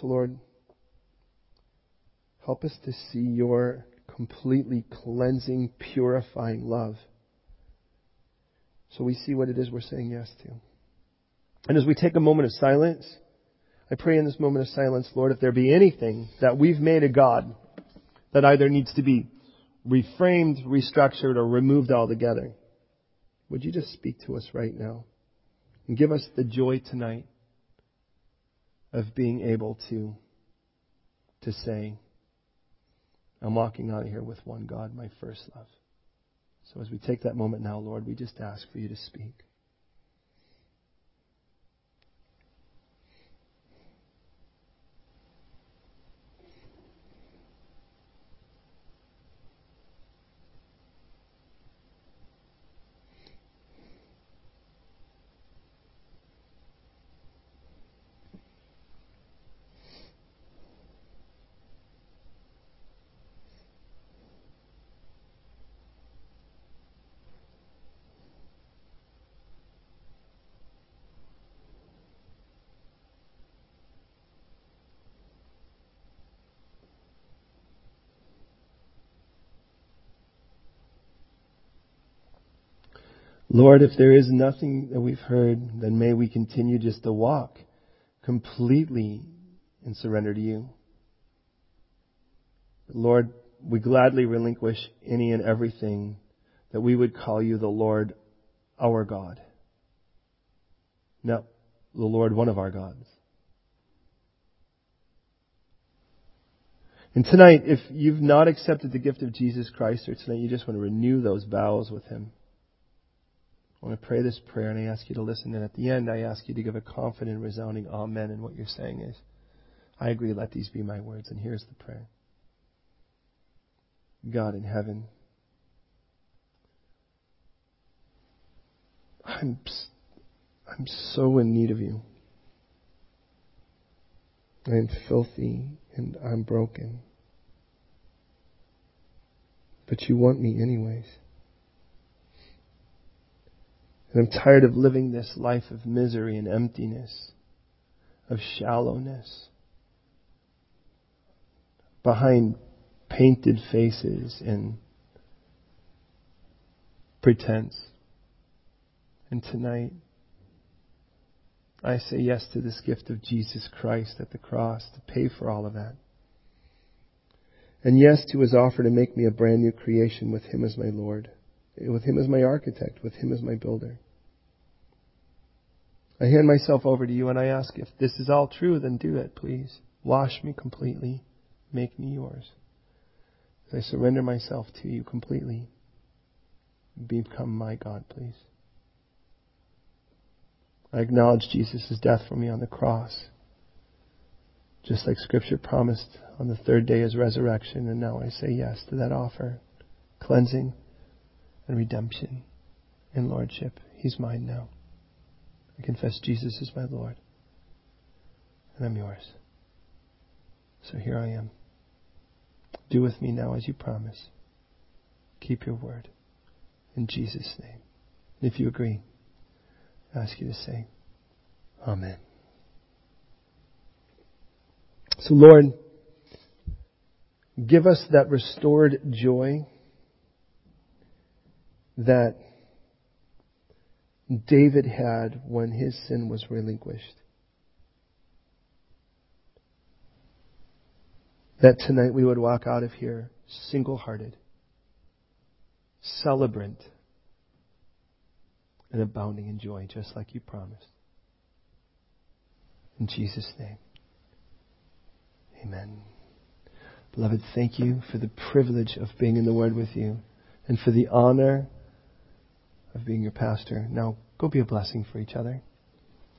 Speaker 1: So, Lord, help us to see your completely cleansing, purifying love. So we see what it is we're saying yes to. And as we take a moment of silence, I pray in this moment of silence, Lord, if there be anything that we've made a God that either needs to be reframed, restructured, or removed altogether, would you just speak to us right now and give us the joy tonight of being able to, to say, I'm walking out of here with one God, my first love. So as we take that moment now, Lord, we just ask for you to speak. Lord, if there is nothing that we've heard, then may we continue just to walk completely in surrender to you. Lord, we gladly relinquish any and everything that we would call you the Lord, our God. Not the Lord, one of our gods. And tonight, if you've not accepted the gift of Jesus Christ, or tonight you just want to renew those vows with Him, I want to pray this prayer and I ask you to listen. And at the end, I ask you to give a confident, resounding amen. And what you're saying is, I agree, let these be my words. And here's the prayer God in heaven, I'm, I'm so in need of you. I am filthy and I'm broken. But you want me anyways. And I'm tired of living this life of misery and emptiness, of shallowness, behind painted faces and pretense. And tonight, I say yes to this gift of Jesus Christ at the cross to pay for all of that. And yes to his offer to make me a brand new creation with him as my Lord with Him as my architect, with Him as my builder. I hand myself over to you and I ask if this is all true, then do it, please. Wash me completely. Make me yours. I surrender myself to you completely. Become my God, please. I acknowledge Jesus' death for me on the cross. Just like Scripture promised on the third day is resurrection, and now I say yes to that offer. Cleansing and redemption and lordship. He's mine now. I confess Jesus is my Lord, and I'm yours. So here I am. Do with me now as you promise. Keep your word. In Jesus' name. And if you agree, I ask you to say, Amen. So, Lord, give us that restored joy that David had when his sin was relinquished. That tonight we would walk out of here single hearted, celebrant, and abounding in joy, just like you promised. In Jesus' name. Amen. Beloved, thank you for the privilege of being in the Word with you and for the honor of being your pastor. Now, go be a blessing for each other.